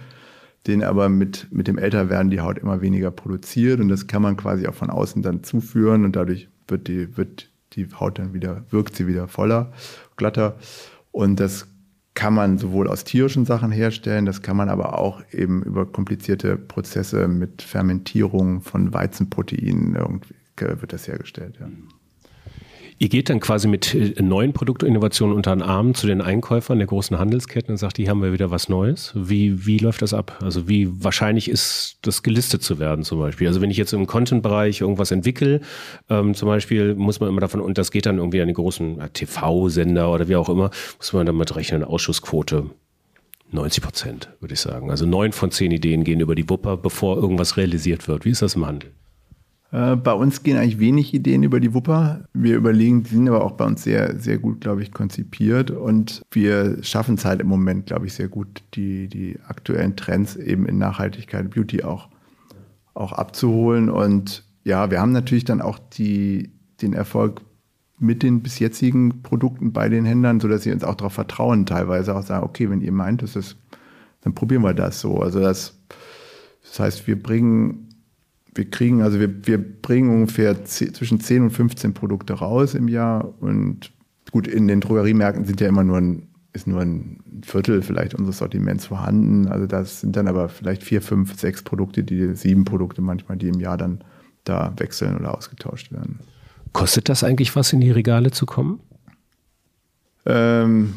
den aber mit, mit dem Älterwerden die Haut immer weniger produziert und das kann man quasi auch von außen dann zuführen und dadurch wird die, wird die Haut dann wieder, wirkt sie wieder voller, glatter und das kann man sowohl aus tierischen Sachen herstellen, das kann man aber auch eben über komplizierte Prozesse mit Fermentierung von Weizenproteinen irgendwie wird das hergestellt. Ja. Ihr geht dann quasi mit äh, neuen Produktinnovationen unter den Arm zu den Einkäufern der großen Handelsketten und sagt, hier haben wir wieder was Neues. Wie, wie läuft das ab? Also wie wahrscheinlich ist das gelistet zu werden zum Beispiel? Also wenn ich jetzt im Content-Bereich irgendwas entwickle, ähm, zum Beispiel muss man immer davon, und das geht dann irgendwie an die großen äh, TV-Sender oder wie auch immer, muss man damit rechnen, Ausschussquote 90 Prozent, würde ich sagen. Also neun von zehn Ideen gehen über die Wupper, bevor irgendwas realisiert wird. Wie ist das im Handel? Äh, bei uns gehen eigentlich wenig Ideen über die Wupper. Wir überlegen, die sind aber auch bei uns sehr, sehr gut, glaube ich, konzipiert. Und wir schaffen es halt im Moment, glaube ich, sehr gut, die, die aktuellen Trends eben in Nachhaltigkeit, Beauty auch, auch abzuholen. Und ja, wir haben natürlich dann auch die, den Erfolg mit den bis jetzigen Produkten bei den Händlern, sodass sie uns auch darauf vertrauen, teilweise auch sagen, okay, wenn ihr meint, das ist, dann probieren wir das so. Also das, das heißt, wir bringen wir kriegen, also wir, wir bringen ungefähr zwischen 10 und 15 Produkte raus im Jahr und gut, in den Drogeriemärkten sind ja immer nur ein, ist nur ein Viertel vielleicht unseres Sortiments vorhanden. Also das sind dann aber vielleicht vier, fünf, sechs Produkte, die sieben Produkte manchmal, die im Jahr dann da wechseln oder ausgetauscht werden. Kostet das eigentlich was, in die Regale zu kommen? Ähm,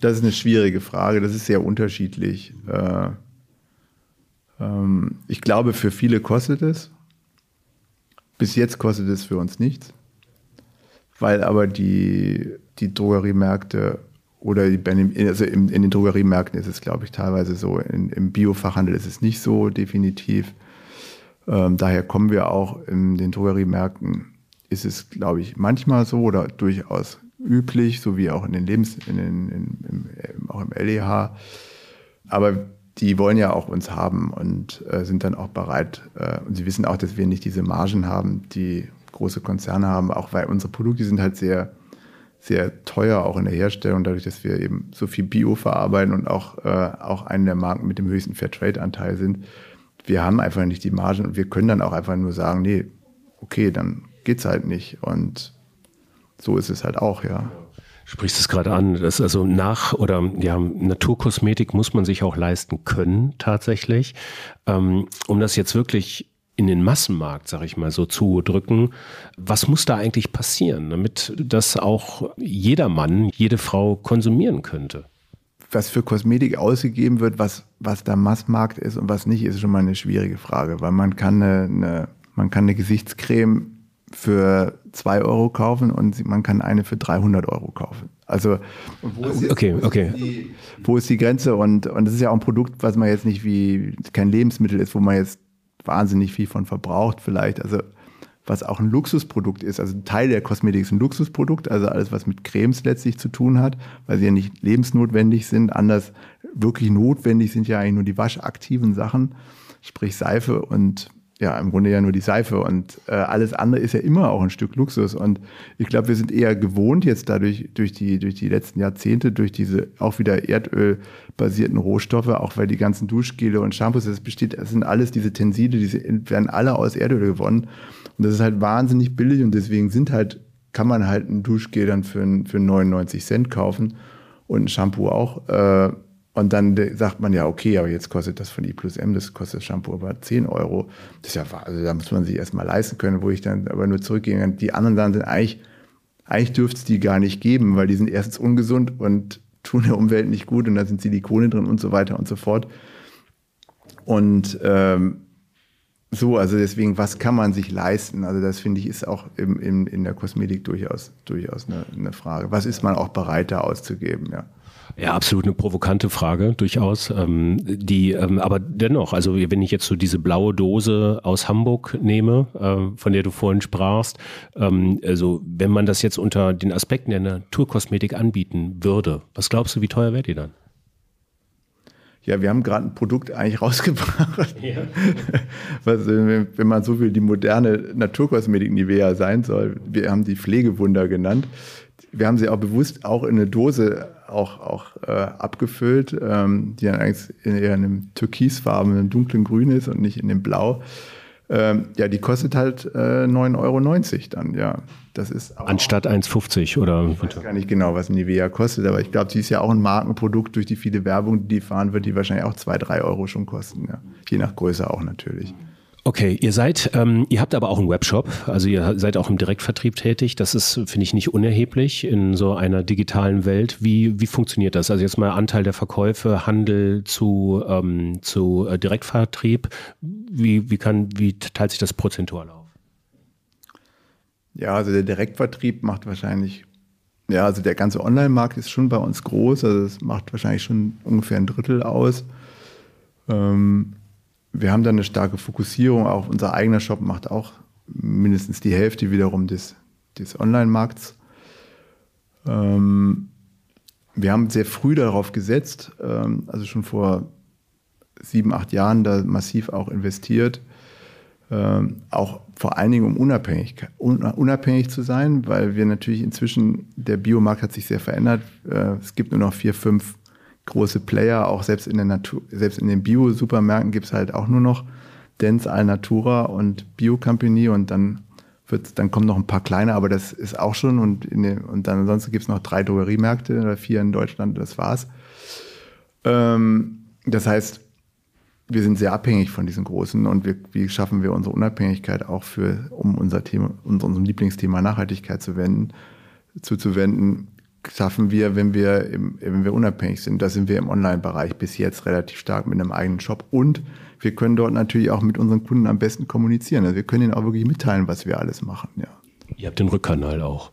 das ist eine schwierige Frage. Das ist sehr unterschiedlich. Äh, ich glaube, für viele kostet es. Bis jetzt kostet es für uns nichts, weil aber die, die Drogeriemärkte oder die, also in, in, den Drogeriemärkten ist es, glaube ich, teilweise so. In, Im Biofachhandel ist es nicht so definitiv. Ähm, daher kommen wir auch in den Drogeriemärkten, ist es, glaube ich, manchmal so oder durchaus üblich, so wie auch in den Lebens, in den, in, im, auch im LEH. Aber die wollen ja auch uns haben und äh, sind dann auch bereit. Äh, und sie wissen auch, dass wir nicht diese Margen haben, die große Konzerne haben, auch weil unsere Produkte sind halt sehr, sehr teuer, auch in der Herstellung, dadurch, dass wir eben so viel Bio verarbeiten und auch, äh, auch eine der Marken mit dem höchsten Fairtrade-Anteil sind. Wir haben einfach nicht die Margen und wir können dann auch einfach nur sagen, nee, okay, dann geht's halt nicht. Und so ist es halt auch, ja. Sprichst es gerade an, dass also nach oder ja, Naturkosmetik muss man sich auch leisten können tatsächlich. Ähm, um das jetzt wirklich in den Massenmarkt, sag ich mal, so zu drücken. Was muss da eigentlich passieren, damit das auch jeder Mann, jede Frau konsumieren könnte? Was für Kosmetik ausgegeben wird, was, was der Massmarkt ist und was nicht, ist schon mal eine schwierige Frage, weil man kann eine, eine man kann eine Gesichtscreme für 2 Euro kaufen und man kann eine für 300 Euro kaufen. Also wo ist, okay, wo okay. Die, wo ist die Grenze? Und, und das ist ja auch ein Produkt, was man jetzt nicht wie kein Lebensmittel ist, wo man jetzt wahnsinnig viel von verbraucht vielleicht. Also was auch ein Luxusprodukt ist. Also ein Teil der Kosmetik ist ein Luxusprodukt, also alles, was mit Cremes letztlich zu tun hat, weil sie ja nicht lebensnotwendig sind. Anders wirklich notwendig sind ja eigentlich nur die waschaktiven Sachen, sprich Seife und ja, im Grunde ja nur die Seife und äh, alles andere ist ja immer auch ein Stück Luxus. Und ich glaube, wir sind eher gewohnt jetzt dadurch, durch die, durch die letzten Jahrzehnte, durch diese auch wieder erdölbasierten Rohstoffe, auch weil die ganzen Duschgele und Shampoos, das besteht, das sind alles diese Tenside, die werden alle aus Erdöl gewonnen. Und das ist halt wahnsinnig billig und deswegen sind halt, kann man halt ein Duschgel dann für, für 99 Cent kaufen und ein Shampoo auch. Äh, und dann sagt man ja, okay, aber jetzt kostet das von I plus M, das kostet das Shampoo aber 10 Euro. Das ist ja, also da muss man sich erstmal leisten können, wo ich dann aber nur zurückgehe. Die anderen dann sind eigentlich, eigentlich dürfte es die gar nicht geben, weil die sind erstens ungesund und tun der Umwelt nicht gut und da sind Silikone drin und so weiter und so fort. Und ähm, so, also deswegen, was kann man sich leisten? Also das finde ich ist auch im, im, in der Kosmetik durchaus, durchaus eine, eine Frage. Was ist man auch bereit da auszugeben, ja? Ja, absolut eine provokante Frage, durchaus. Ähm, die, ähm, aber dennoch, also wenn ich jetzt so diese blaue Dose aus Hamburg nehme, äh, von der du vorhin sprachst, ähm, also wenn man das jetzt unter den Aspekten der Naturkosmetik anbieten würde, was glaubst du, wie teuer wäre die dann? Ja, wir haben gerade ein Produkt eigentlich rausgebracht, ja. was, wenn man so will, die moderne Naturkosmetik Nivea sein soll. Wir haben die Pflegewunder genannt. Wir haben sie auch bewusst auch in eine Dose auch, auch äh, abgefüllt, ähm, die dann eigentlich eher in einem türkisfarbenen, dunklen Grün ist und nicht in dem Blau. Ähm, ja, die kostet halt äh, 9,90 Euro dann, ja. Das ist Anstatt 1,50 oder? Ich weiß gar nicht genau, was Nivea kostet, aber ich glaube, sie ist ja auch ein Markenprodukt durch die viele Werbung, die fahren wird, die wahrscheinlich auch 2, 3 Euro schon kosten, ja. Je nach Größe auch natürlich. Okay, ihr seid, ähm, ihr habt aber auch einen Webshop, also ihr seid auch im Direktvertrieb tätig. Das ist, finde ich, nicht unerheblich in so einer digitalen Welt. Wie, wie funktioniert das? Also jetzt mal Anteil der Verkäufe, Handel zu, ähm, zu äh, Direktvertrieb. Wie, wie, kann, wie teilt sich das prozentual auf? Ja, also der Direktvertrieb macht wahrscheinlich, ja, also der ganze Online-Markt ist schon bei uns groß, also es macht wahrscheinlich schon ungefähr ein Drittel aus. Ähm, wir haben da eine starke Fokussierung. Auch unser eigener Shop macht auch mindestens die Hälfte wiederum des, des Online-Markts. Ähm, wir haben sehr früh darauf gesetzt, ähm, also schon vor sieben, acht Jahren da massiv auch investiert. Ähm, auch vor allen Dingen um unabhängig, un, unabhängig zu sein, weil wir natürlich inzwischen, der Biomarkt hat sich sehr verändert. Äh, es gibt nur noch vier, fünf große Player, auch selbst in der Natur, selbst in den Bio-Supermärkten gibt es halt auch nur noch Dance Alnatura und Bio Company und dann wird, dann kommen noch ein paar kleine, aber das ist auch schon und, in den, und dann ansonsten gibt es noch drei Drogeriemärkte oder vier in Deutschland, das war's. Ähm, das heißt, wir sind sehr abhängig von diesen großen und wir, wie schaffen wir unsere Unabhängigkeit auch für, um unser Thema, unserem Lieblingsthema Nachhaltigkeit zu wenden, zuzuwenden, schaffen wir, wenn wir, im, wenn wir unabhängig sind. Da sind wir im Online-Bereich bis jetzt relativ stark mit einem eigenen Shop und wir können dort natürlich auch mit unseren Kunden am besten kommunizieren. Also wir können ihnen auch wirklich mitteilen, was wir alles machen. Ja. Ihr habt den Rückkanal auch.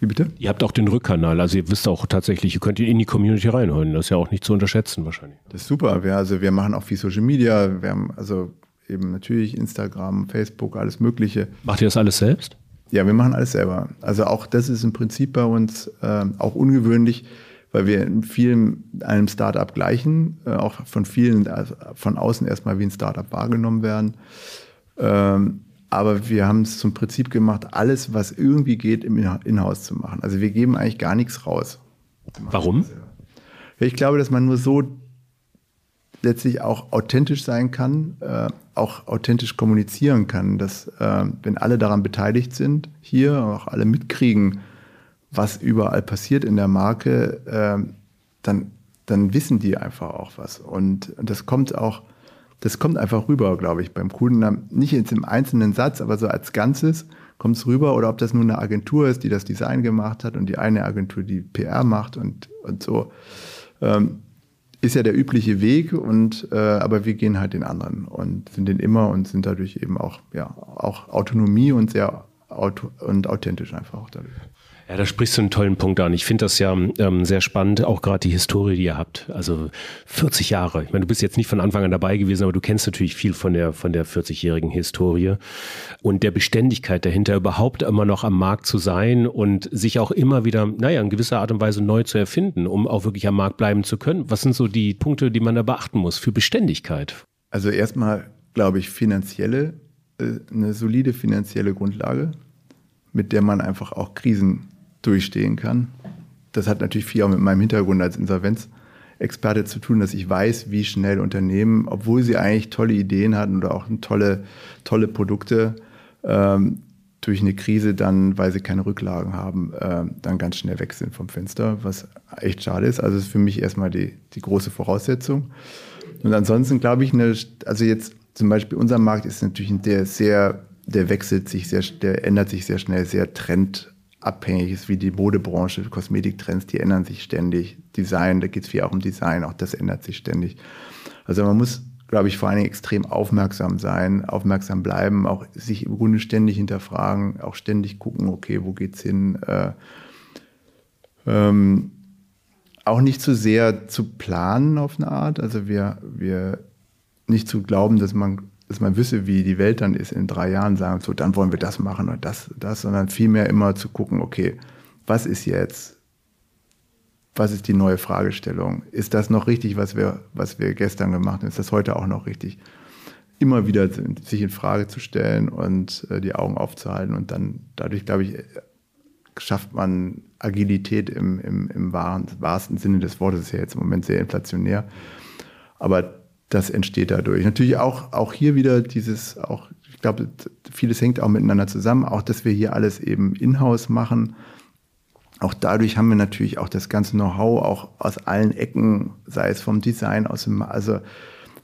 Wie bitte? Ihr habt auch den Rückkanal, also ihr wisst auch tatsächlich, ihr könnt ihn in die Community reinholen. Das ist ja auch nicht zu unterschätzen wahrscheinlich. Das ist super. Wir, also wir machen auch viel Social Media. Wir haben also eben natürlich Instagram, Facebook, alles Mögliche. Macht ihr das alles selbst? Ja, wir machen alles selber. Also auch das ist im Prinzip bei uns äh, auch ungewöhnlich, weil wir in vielen einem Startup gleichen, äh, auch von vielen also von außen erstmal wie ein Startup wahrgenommen werden. Ähm, aber wir haben es zum Prinzip gemacht, alles, was irgendwie geht, im Inhouse zu machen. Also wir geben eigentlich gar nichts raus. Warum? Ich glaube, dass man nur so letztlich auch authentisch sein kann, äh, auch authentisch kommunizieren kann, dass äh, wenn alle daran beteiligt sind, hier auch alle mitkriegen, was überall passiert in der Marke, äh, dann, dann wissen die einfach auch was. Und das kommt auch, das kommt einfach rüber, glaube ich, beim Kunden. Nicht jetzt im einzelnen Satz, aber so als Ganzes kommt es rüber. Oder ob das nur eine Agentur ist, die das Design gemacht hat und die eine Agentur, die PR macht und, und so. Ähm, ist ja der übliche Weg und äh, aber wir gehen halt den anderen und sind den immer und sind dadurch eben auch ja auch Autonomie und sehr auto und authentisch einfach auch dadurch. Ja, da sprichst du einen tollen Punkt an. Ich finde das ja ähm, sehr spannend, auch gerade die Historie, die ihr habt. Also 40 Jahre. Ich meine, du bist jetzt nicht von Anfang an dabei gewesen, aber du kennst natürlich viel von der, von der 40-jährigen Historie und der Beständigkeit dahinter, überhaupt immer noch am Markt zu sein und sich auch immer wieder, naja, in gewisser Art und Weise neu zu erfinden, um auch wirklich am Markt bleiben zu können. Was sind so die Punkte, die man da beachten muss für Beständigkeit? Also erstmal, glaube ich, finanzielle, äh, eine solide finanzielle Grundlage, mit der man einfach auch Krisen durchstehen kann. Das hat natürlich viel auch mit meinem Hintergrund als Insolvenzexperte zu tun, dass ich weiß, wie schnell Unternehmen, obwohl sie eigentlich tolle Ideen hatten oder auch tolle, tolle Produkte, ähm, durch eine Krise dann, weil sie keine Rücklagen haben, äh, dann ganz schnell weg sind vom Fenster, was echt schade ist. Also ist für mich erstmal die, die große Voraussetzung. Und ansonsten glaube ich, eine, also jetzt zum Beispiel unser Markt ist natürlich der sehr, der wechselt sich sehr, der ändert sich sehr schnell, sehr trend abhängig ist wie die Modebranche, Kosmetiktrends, die ändern sich ständig. Design, da geht es viel auch um Design, auch das ändert sich ständig. Also man muss, glaube ich, vor allen Dingen extrem aufmerksam sein, aufmerksam bleiben, auch sich im Grunde ständig hinterfragen, auch ständig gucken, okay, wo geht's hin? Äh, ähm, auch nicht zu sehr zu planen auf eine Art. Also wir, wir nicht zu glauben, dass man dass man wisse, wie die Welt dann ist in drei Jahren, sagen so, dann wollen wir das machen und das, das, sondern vielmehr immer zu gucken, okay, was ist jetzt? Was ist die neue Fragestellung? Ist das noch richtig, was wir, was wir gestern gemacht haben? Ist das heute auch noch richtig? Immer wieder sich in Frage zu stellen und äh, die Augen aufzuhalten und dann dadurch, glaube ich, schafft man Agilität im, im, im wahren, wahrsten Sinne des Wortes, ist ja jetzt im Moment sehr inflationär. Aber das entsteht dadurch. Natürlich auch, auch hier wieder dieses, auch, ich glaube, vieles hängt auch miteinander zusammen, auch dass wir hier alles eben in-house machen. Auch dadurch haben wir natürlich auch das ganze Know-how auch aus allen Ecken, sei es vom Design, aus dem, also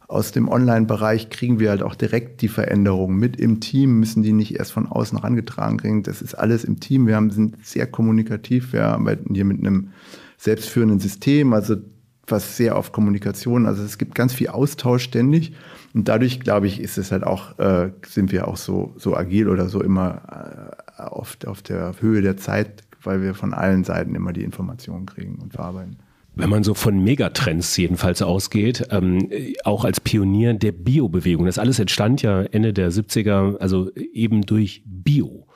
aus dem Online-Bereich kriegen wir halt auch direkt die Veränderungen mit im Team, müssen die nicht erst von außen herangetragen kriegen. Das ist alles im Team. Wir haben, sind sehr kommunikativ. Wir arbeiten hier mit einem selbstführenden System. Also was sehr auf Kommunikation, also es gibt ganz viel Austausch ständig und dadurch, glaube ich, ist es halt auch, äh, sind wir auch so, so agil oder so immer äh, auf, auf der Höhe der Zeit, weil wir von allen Seiten immer die Informationen kriegen und verarbeiten. Wenn man so von Megatrends jedenfalls ausgeht, ähm, auch als Pionier der Bio-Bewegung, das alles entstand ja Ende der 70er, also eben durch Bio.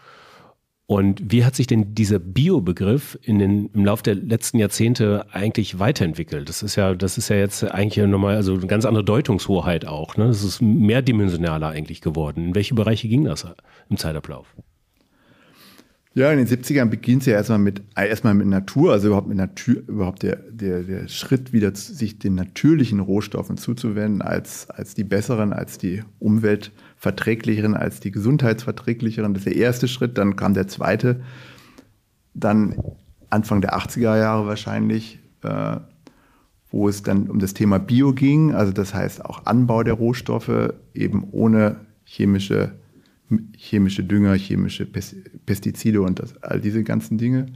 Und wie hat sich denn dieser Bio-Begriff im Laufe der letzten Jahrzehnte eigentlich weiterentwickelt? Das ist ja, das ist ja jetzt eigentlich nochmal, also eine ganz andere Deutungshoheit auch. Ne? Das ist mehrdimensionaler eigentlich geworden. In welche Bereiche ging das im Zeitablauf? Ja, in den 70ern beginnt es ja erstmal mit, erstmal mit Natur, also überhaupt mit Natur, überhaupt der, der, der Schritt wieder sich den natürlichen Rohstoffen zuzuwenden als, als die besseren, als die Umwelt verträglicheren als die gesundheitsverträglicheren. Das ist der erste Schritt. Dann kam der zweite. Dann Anfang der 80er Jahre wahrscheinlich, äh, wo es dann um das Thema Bio ging. Also das heißt auch Anbau der Rohstoffe eben ohne chemische, chemische Dünger, chemische Pestizide und das, all diese ganzen Dinge.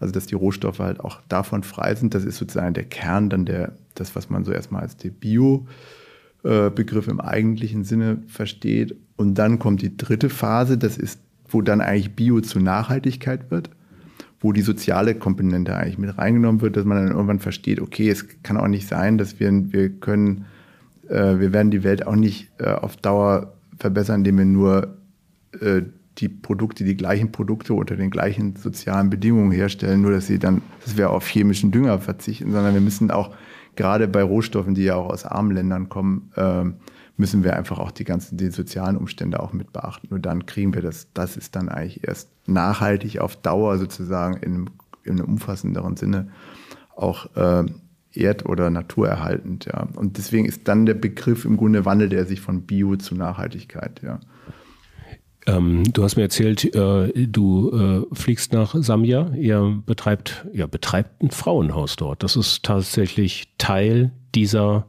Also dass die Rohstoffe halt auch davon frei sind. Das ist sozusagen der Kern dann der, das, was man so erstmal als die Bio- äh, Begriff im eigentlichen Sinne versteht. Und dann kommt die dritte Phase, das ist, wo dann eigentlich Bio zu Nachhaltigkeit wird, wo die soziale Komponente eigentlich mit reingenommen wird, dass man dann irgendwann versteht, okay, es kann auch nicht sein, dass wir, wir können, äh, wir werden die Welt auch nicht äh, auf Dauer verbessern, indem wir nur äh, die Produkte, die gleichen Produkte unter den gleichen sozialen Bedingungen herstellen, nur dass sie dann, dass wir auf chemischen Dünger verzichten, sondern wir müssen auch gerade bei Rohstoffen, die ja auch aus armen Ländern kommen, äh, müssen wir einfach auch die ganzen die sozialen Umstände auch mit beachten. Nur dann kriegen wir das. Das ist dann eigentlich erst nachhaltig auf Dauer sozusagen in einem, in einem umfassenderen Sinne auch äh, erd- oder naturerhaltend. Ja. Und deswegen ist dann der Begriff im Grunde wandelt er sich von Bio zu Nachhaltigkeit. Ja. Ähm, du hast mir erzählt, äh, du äh, fliegst nach Sambia. Ihr betreibt, ja, betreibt ein Frauenhaus dort. Das ist tatsächlich Teil dieser,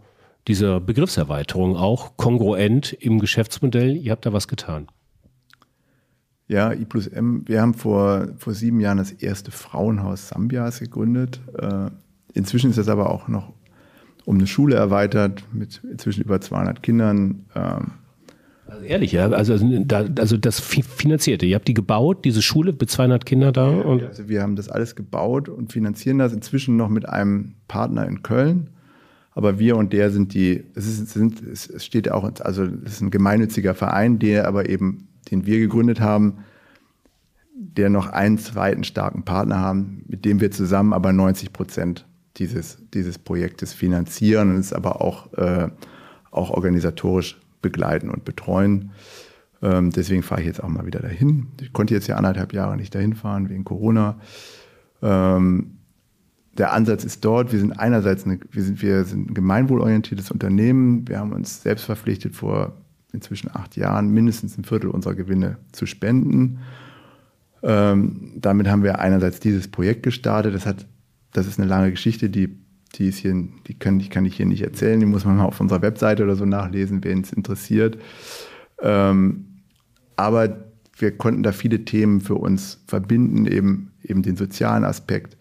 dieser Begriffserweiterung, auch kongruent im Geschäftsmodell. Ihr habt da was getan. Ja, I plus M. Wir haben vor, vor sieben Jahren das erste Frauenhaus Sambias gegründet. Äh, inzwischen ist das aber auch noch um eine Schule erweitert mit inzwischen über 200 Kindern. Ähm, also ehrlich, ja, also, also das finanzierte. Ihr habt die gebaut, diese Schule mit 200 Kindern da. Und also wir haben das alles gebaut und finanzieren das inzwischen noch mit einem Partner in Köln. Aber wir und der sind die, es, ist, sind, es steht auch, also es ist ein gemeinnütziger Verein, der aber eben, den wir gegründet haben, der noch einen zweiten starken Partner haben, mit dem wir zusammen aber 90 Prozent dieses, dieses Projektes finanzieren und es aber auch, äh, auch organisatorisch begleiten und betreuen. Ähm, deswegen fahre ich jetzt auch mal wieder dahin. Ich konnte jetzt ja anderthalb Jahre nicht dahin fahren wegen Corona. Ähm, der Ansatz ist dort, wir sind einerseits eine, wir sind, wir sind ein gemeinwohlorientiertes Unternehmen. Wir haben uns selbst verpflichtet, vor inzwischen acht Jahren mindestens ein Viertel unserer Gewinne zu spenden. Ähm, damit haben wir einerseits dieses Projekt gestartet. Das, hat, das ist eine lange Geschichte, die die ist hier, die kann, die kann ich hier nicht erzählen, die muss man mal auf unserer Webseite oder so nachlesen, wen es interessiert. Ähm, aber wir konnten da viele Themen für uns verbinden, eben, eben den sozialen Aspekt.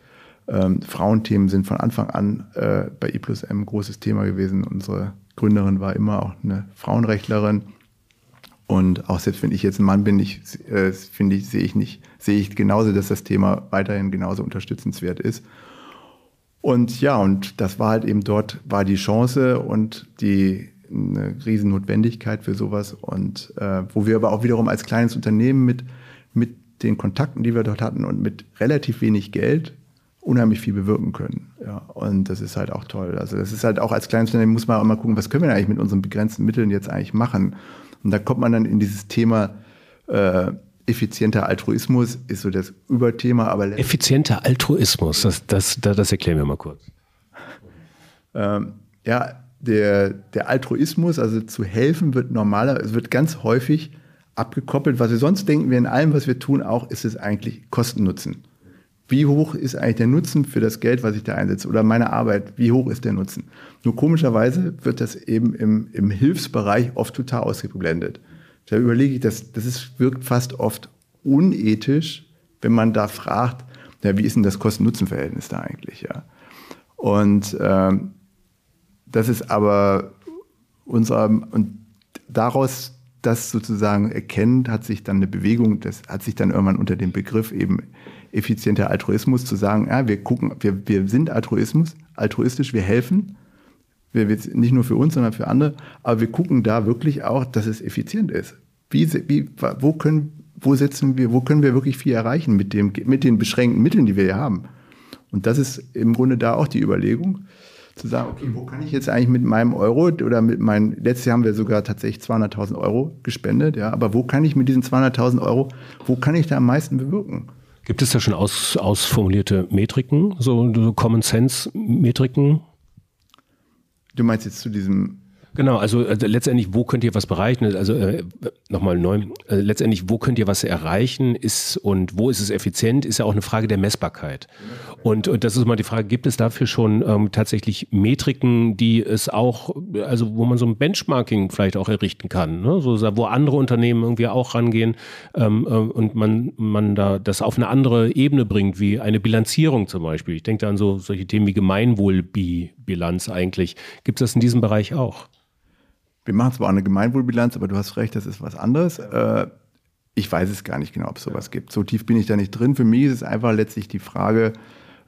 Ähm, Frauenthemen sind von Anfang an äh, bei I plus M ein großes Thema gewesen. Unsere Gründerin war immer auch eine Frauenrechtlerin. Und auch selbst wenn ich jetzt ein Mann bin, ich, äh, finde ich, sehe ich nicht, sehe ich genauso, dass das Thema weiterhin genauso unterstützenswert ist. Und ja, und das war halt eben dort, war die Chance und die eine Riesennotwendigkeit für sowas. Und äh, wo wir aber auch wiederum als kleines Unternehmen mit, mit den Kontakten, die wir dort hatten und mit relativ wenig Geld unheimlich viel bewirken können. Ja, und das ist halt auch toll. Also das ist halt auch als kleines Unternehmen muss man auch immer gucken, was können wir eigentlich mit unseren begrenzten Mitteln jetzt eigentlich machen. Und da kommt man dann in dieses Thema äh, effizienter Altruismus ist so das Überthema. Aber effizienter Altruismus, das, das, das, das erklären wir mal kurz. Ähm, ja, der, der Altruismus, also zu helfen, wird normaler, es wird ganz häufig abgekoppelt. Was wir sonst denken, wir in allem, was wir tun, auch ist es eigentlich Kosten-Nutzen. Wie hoch ist eigentlich der Nutzen für das Geld, was ich da einsetze oder meine Arbeit? Wie hoch ist der Nutzen? Nur komischerweise wird das eben im, im Hilfsbereich oft total ausgeblendet. Da überlege ich, das, das ist, wirkt fast oft unethisch, wenn man da fragt, ja, wie ist denn das Kosten-Nutzen-Verhältnis da eigentlich? Ja? Und ähm, das ist aber unser, und daraus das sozusagen erkennt, hat sich dann eine Bewegung, das hat sich dann irgendwann unter dem Begriff eben effizienter Altruismus zu sagen, ja, wir gucken, wir, wir sind Altruismus, altruistisch, wir helfen, wir, wir, nicht nur für uns, sondern für andere. Aber wir gucken da wirklich auch, dass es effizient ist. Wie, wie, wo, können, wo, setzen wir, wo können wir wirklich viel erreichen mit, dem, mit den beschränkten Mitteln, die wir hier haben? Und das ist im Grunde da auch die Überlegung, zu sagen, okay, wo kann ich jetzt eigentlich mit meinem Euro oder mit meinen, letztes Jahr haben wir sogar tatsächlich 200.000 Euro gespendet, ja, aber wo kann ich mit diesen 200.000 Euro, wo kann ich da am meisten bewirken? Gibt es da schon aus, ausformulierte Metriken, so, so Common Sense Metriken? Du meinst jetzt zu diesem Genau, also, also, letztendlich, wo könnt ihr was bereichen? Also äh, nochmal neu, äh, letztendlich, wo könnt ihr was erreichen ist und wo ist es effizient, ist ja auch eine Frage der Messbarkeit. Und, und das ist mal die Frage, gibt es dafür schon ähm, tatsächlich Metriken, die es auch, also wo man so ein Benchmarking vielleicht auch errichten kann, ne? so, wo andere Unternehmen irgendwie auch rangehen ähm, äh, und man, man da das auf eine andere Ebene bringt, wie eine Bilanzierung zum Beispiel. Ich denke da an so solche Themen wie Gemeinwohlbilanz eigentlich. Gibt es das in diesem Bereich auch? Wir machen zwar eine Gemeinwohlbilanz, aber du hast recht, das ist was anderes. Äh, ich weiß es gar nicht genau, ob es sowas gibt. So tief bin ich da nicht drin. Für mich ist es einfach letztlich die Frage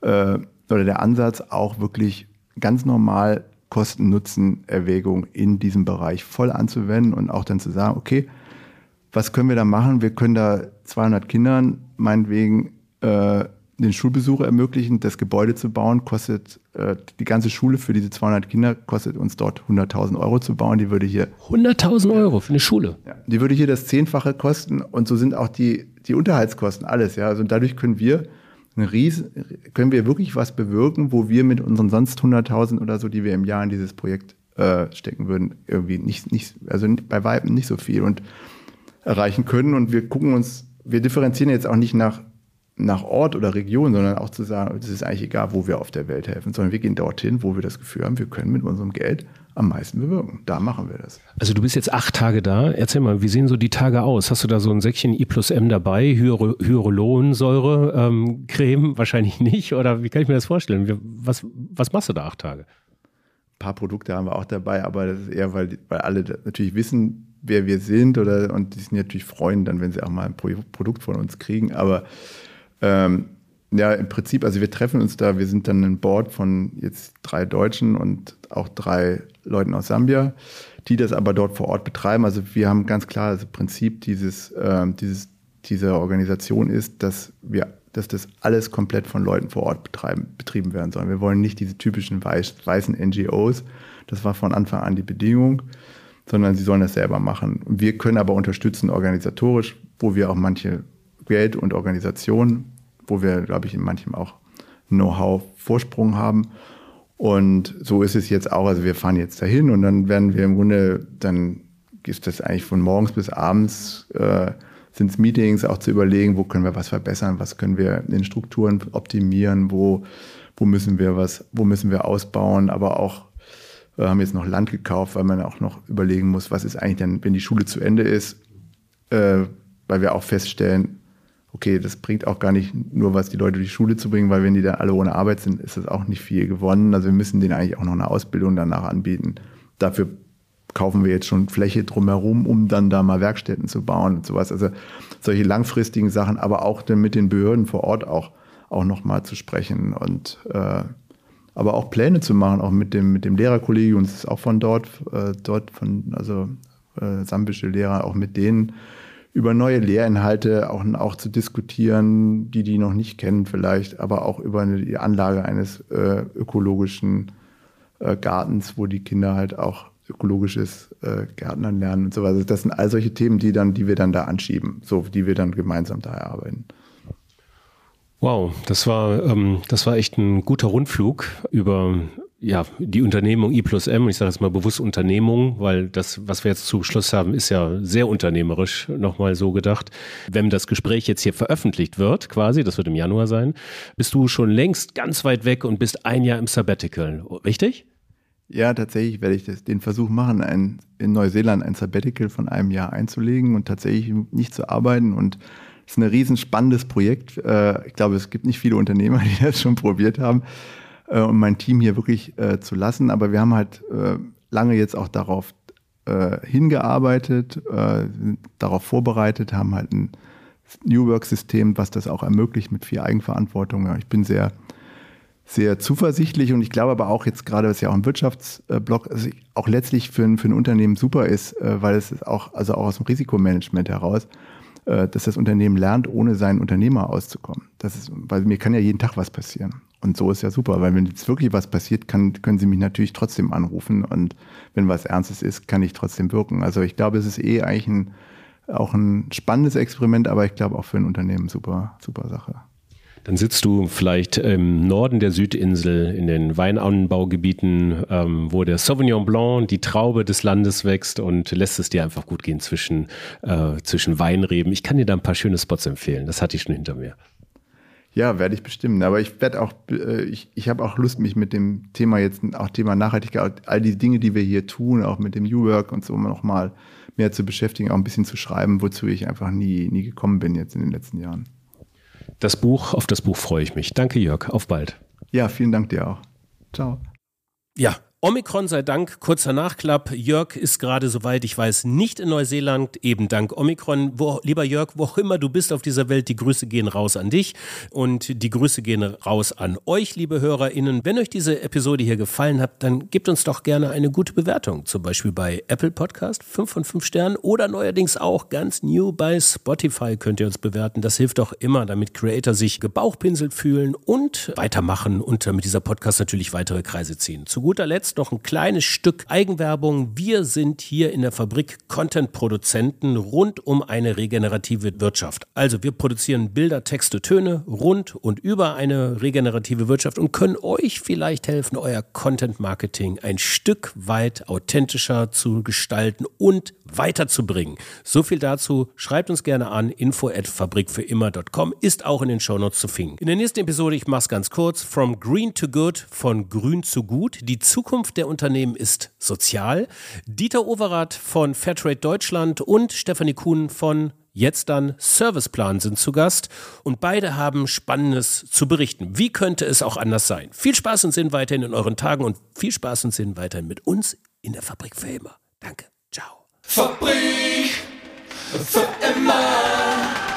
äh, oder der Ansatz, auch wirklich ganz normal Kosten-Nutzen-Erwägung in diesem Bereich voll anzuwenden und auch dann zu sagen, okay, was können wir da machen? Wir können da 200 Kindern meinetwegen äh, den Schulbesuch ermöglichen. Das Gebäude zu bauen kostet, äh, die ganze Schule für diese 200 Kinder kostet uns dort 100.000 Euro zu bauen. Die würde hier 100.000 Euro für eine Schule. Ja, die würde hier das Zehnfache kosten und so sind auch die, die Unterhaltskosten, alles. Ja, also dadurch können wir riesen, können wir wirklich was bewirken, wo wir mit unseren sonst 100.000 oder so, die wir im Jahr in dieses Projekt äh, stecken würden, irgendwie nicht, nicht, also bei Weitem nicht so viel und erreichen können. Und wir gucken uns, wir differenzieren jetzt auch nicht nach nach Ort oder Region, sondern auch zu sagen, es ist eigentlich egal, wo wir auf der Welt helfen, sondern wir gehen dorthin, wo wir das Gefühl haben, wir können mit unserem Geld am meisten bewirken. Da machen wir das. Also du bist jetzt acht Tage da. Erzähl mal, wie sehen so die Tage aus? Hast du da so ein Säckchen I plus M dabei, Hyro Hyaluronsäure, ähm, Creme? Wahrscheinlich nicht. Oder wie kann ich mir das vorstellen? Was, was machst du da acht Tage? Ein paar Produkte haben wir auch dabei, aber das ist eher, weil, weil alle natürlich wissen, wer wir sind oder und die sich natürlich freuen dann, wenn sie auch mal ein Produkt von uns kriegen. Aber ähm, ja, im Prinzip, also wir treffen uns da, wir sind dann ein Board von jetzt drei Deutschen und auch drei Leuten aus Sambia, die das aber dort vor Ort betreiben. Also wir haben ganz klar das Prinzip dieses, äh, dieses, dieser Organisation ist, dass wir dass das alles komplett von Leuten vor Ort betreiben, betrieben werden soll. Wir wollen nicht diese typischen weiß, weißen NGOs, das war von Anfang an die Bedingung, sondern sie sollen das selber machen. Wir können aber unterstützen organisatorisch, wo wir auch manche Geld und Organisation, wo wir, glaube ich, in manchem auch Know-how-Vorsprung haben. Und so ist es jetzt auch. Also wir fahren jetzt dahin und dann werden wir im Grunde, dann ist das eigentlich von morgens bis abends, äh, sind es Meetings, auch zu überlegen, wo können wir was verbessern, was können wir in den Strukturen optimieren, wo, wo müssen wir was, wo müssen wir ausbauen, aber auch wir äh, haben jetzt noch Land gekauft, weil man auch noch überlegen muss, was ist eigentlich dann, wenn die Schule zu Ende ist, äh, weil wir auch feststellen, okay, das bringt auch gar nicht nur was, die Leute durch die Schule zu bringen, weil wenn die dann alle ohne Arbeit sind, ist das auch nicht viel gewonnen. Also wir müssen denen eigentlich auch noch eine Ausbildung danach anbieten. Dafür kaufen wir jetzt schon Fläche drumherum, um dann da mal Werkstätten zu bauen und sowas. Also solche langfristigen Sachen, aber auch dann mit den Behörden vor Ort auch, auch nochmal zu sprechen und äh, aber auch Pläne zu machen, auch mit dem, mit dem Lehrerkollegium, das ist auch von dort, äh, dort von, also äh, sambische Lehrer, auch mit denen über neue Lehrinhalte auch, auch zu diskutieren, die die noch nicht kennen vielleicht, aber auch über eine, die Anlage eines äh, ökologischen äh, Gartens, wo die Kinder halt auch ökologisches äh, Gärtnern lernen und so weiter. Das sind all solche Themen, die dann, die wir dann da anschieben, so die wir dann gemeinsam da erarbeiten. Wow, das war, ähm, das war echt ein guter Rundflug über ja, die Unternehmung I plus M, ich sage jetzt mal bewusst Unternehmung, weil das, was wir jetzt zu Schluss haben, ist ja sehr unternehmerisch nochmal so gedacht. Wenn das Gespräch jetzt hier veröffentlicht wird, quasi, das wird im Januar sein, bist du schon längst ganz weit weg und bist ein Jahr im Sabbatical, richtig? Ja, tatsächlich werde ich das, den Versuch machen, ein, in Neuseeland ein Sabbatical von einem Jahr einzulegen und tatsächlich nicht zu arbeiten und es ist ein riesen spannendes Projekt. Äh, ich glaube, es gibt nicht viele Unternehmer, die das schon probiert haben äh, und mein Team hier wirklich äh, zu lassen. Aber wir haben halt äh, lange jetzt auch darauf äh, hingearbeitet, äh, darauf vorbereitet, haben halt ein New Work-System, was das auch ermöglicht mit viel Eigenverantwortung. Ja, ich bin sehr, sehr zuversichtlich und ich glaube aber auch jetzt gerade, was ja auch im Wirtschaftsblock also auch letztlich für ein, für ein Unternehmen super ist, äh, weil es auch, also auch aus dem Risikomanagement heraus, dass das Unternehmen lernt, ohne seinen Unternehmer auszukommen. Das ist, weil mir kann ja jeden Tag was passieren. Und so ist ja super, weil wenn jetzt wirklich was passiert, kann, können Sie mich natürlich trotzdem anrufen und wenn was Ernstes ist, kann ich trotzdem wirken. Also ich glaube, es ist eh eigentlich ein, auch ein spannendes Experiment, aber ich glaube auch für ein Unternehmen super, super Sache. Dann sitzt du vielleicht im Norden der Südinsel in den Weinanbaugebieten, ähm, wo der Sauvignon Blanc, die Traube des Landes wächst und lässt es dir einfach gut gehen zwischen, äh, zwischen Weinreben. Ich kann dir da ein paar schöne Spots empfehlen. Das hatte ich schon hinter mir. Ja, werde ich bestimmen. Aber ich werde auch, äh, ich, ich habe auch Lust, mich mit dem Thema jetzt, auch Thema Nachhaltigkeit, all die Dinge, die wir hier tun, auch mit dem New Work und so nochmal mehr zu beschäftigen, auch ein bisschen zu schreiben, wozu ich einfach nie, nie gekommen bin jetzt in den letzten Jahren. Das Buch, auf das Buch freue ich mich. Danke, Jörg. Auf bald. Ja, vielen Dank dir auch. Ciao. Ja, Omikron sei Dank, kurzer Nachklapp. Jörg ist gerade, soweit ich weiß, nicht in Neuseeland, eben dank Omikron. Wo, lieber Jörg, wo auch immer du bist auf dieser Welt, die Grüße gehen raus an dich und die Grüße gehen raus an euch, liebe HörerInnen. Wenn euch diese Episode hier gefallen hat, dann gebt uns doch gerne eine gute Bewertung. Zum Beispiel bei Apple Podcast, 5 von 5 Sternen oder neuerdings auch ganz new bei Spotify könnt ihr uns bewerten. Das hilft doch immer, damit Creator sich gebauchpinselt fühlen und weitermachen und damit dieser Podcast natürlich weitere Kreise ziehen. Zu guter Letzt jetzt noch ein kleines Stück Eigenwerbung. Wir sind hier in der Fabrik Content-Produzenten rund um eine regenerative Wirtschaft. Also wir produzieren Bilder, Texte, Töne rund und über eine regenerative Wirtschaft und können euch vielleicht helfen, euer Content-Marketing ein Stück weit authentischer zu gestalten und weiterzubringen. So viel dazu. Schreibt uns gerne an. info at fabrikfürimmer.com ist auch in den Shownotes zu finden. In der nächsten Episode, ich mache es ganz kurz, From Green to Good, von Grün zu Gut. Die Zukunft der Unternehmen ist sozial. Dieter Overath von Fairtrade Deutschland und Stefanie Kuhn von Jetzt dann Serviceplan sind zu Gast und beide haben Spannendes zu berichten. Wie könnte es auch anders sein? Viel Spaß und Sinn weiterhin in euren Tagen und viel Spaß und Sinn weiterhin mit uns in der Fabrik für immer. Danke. Fabrik für immer.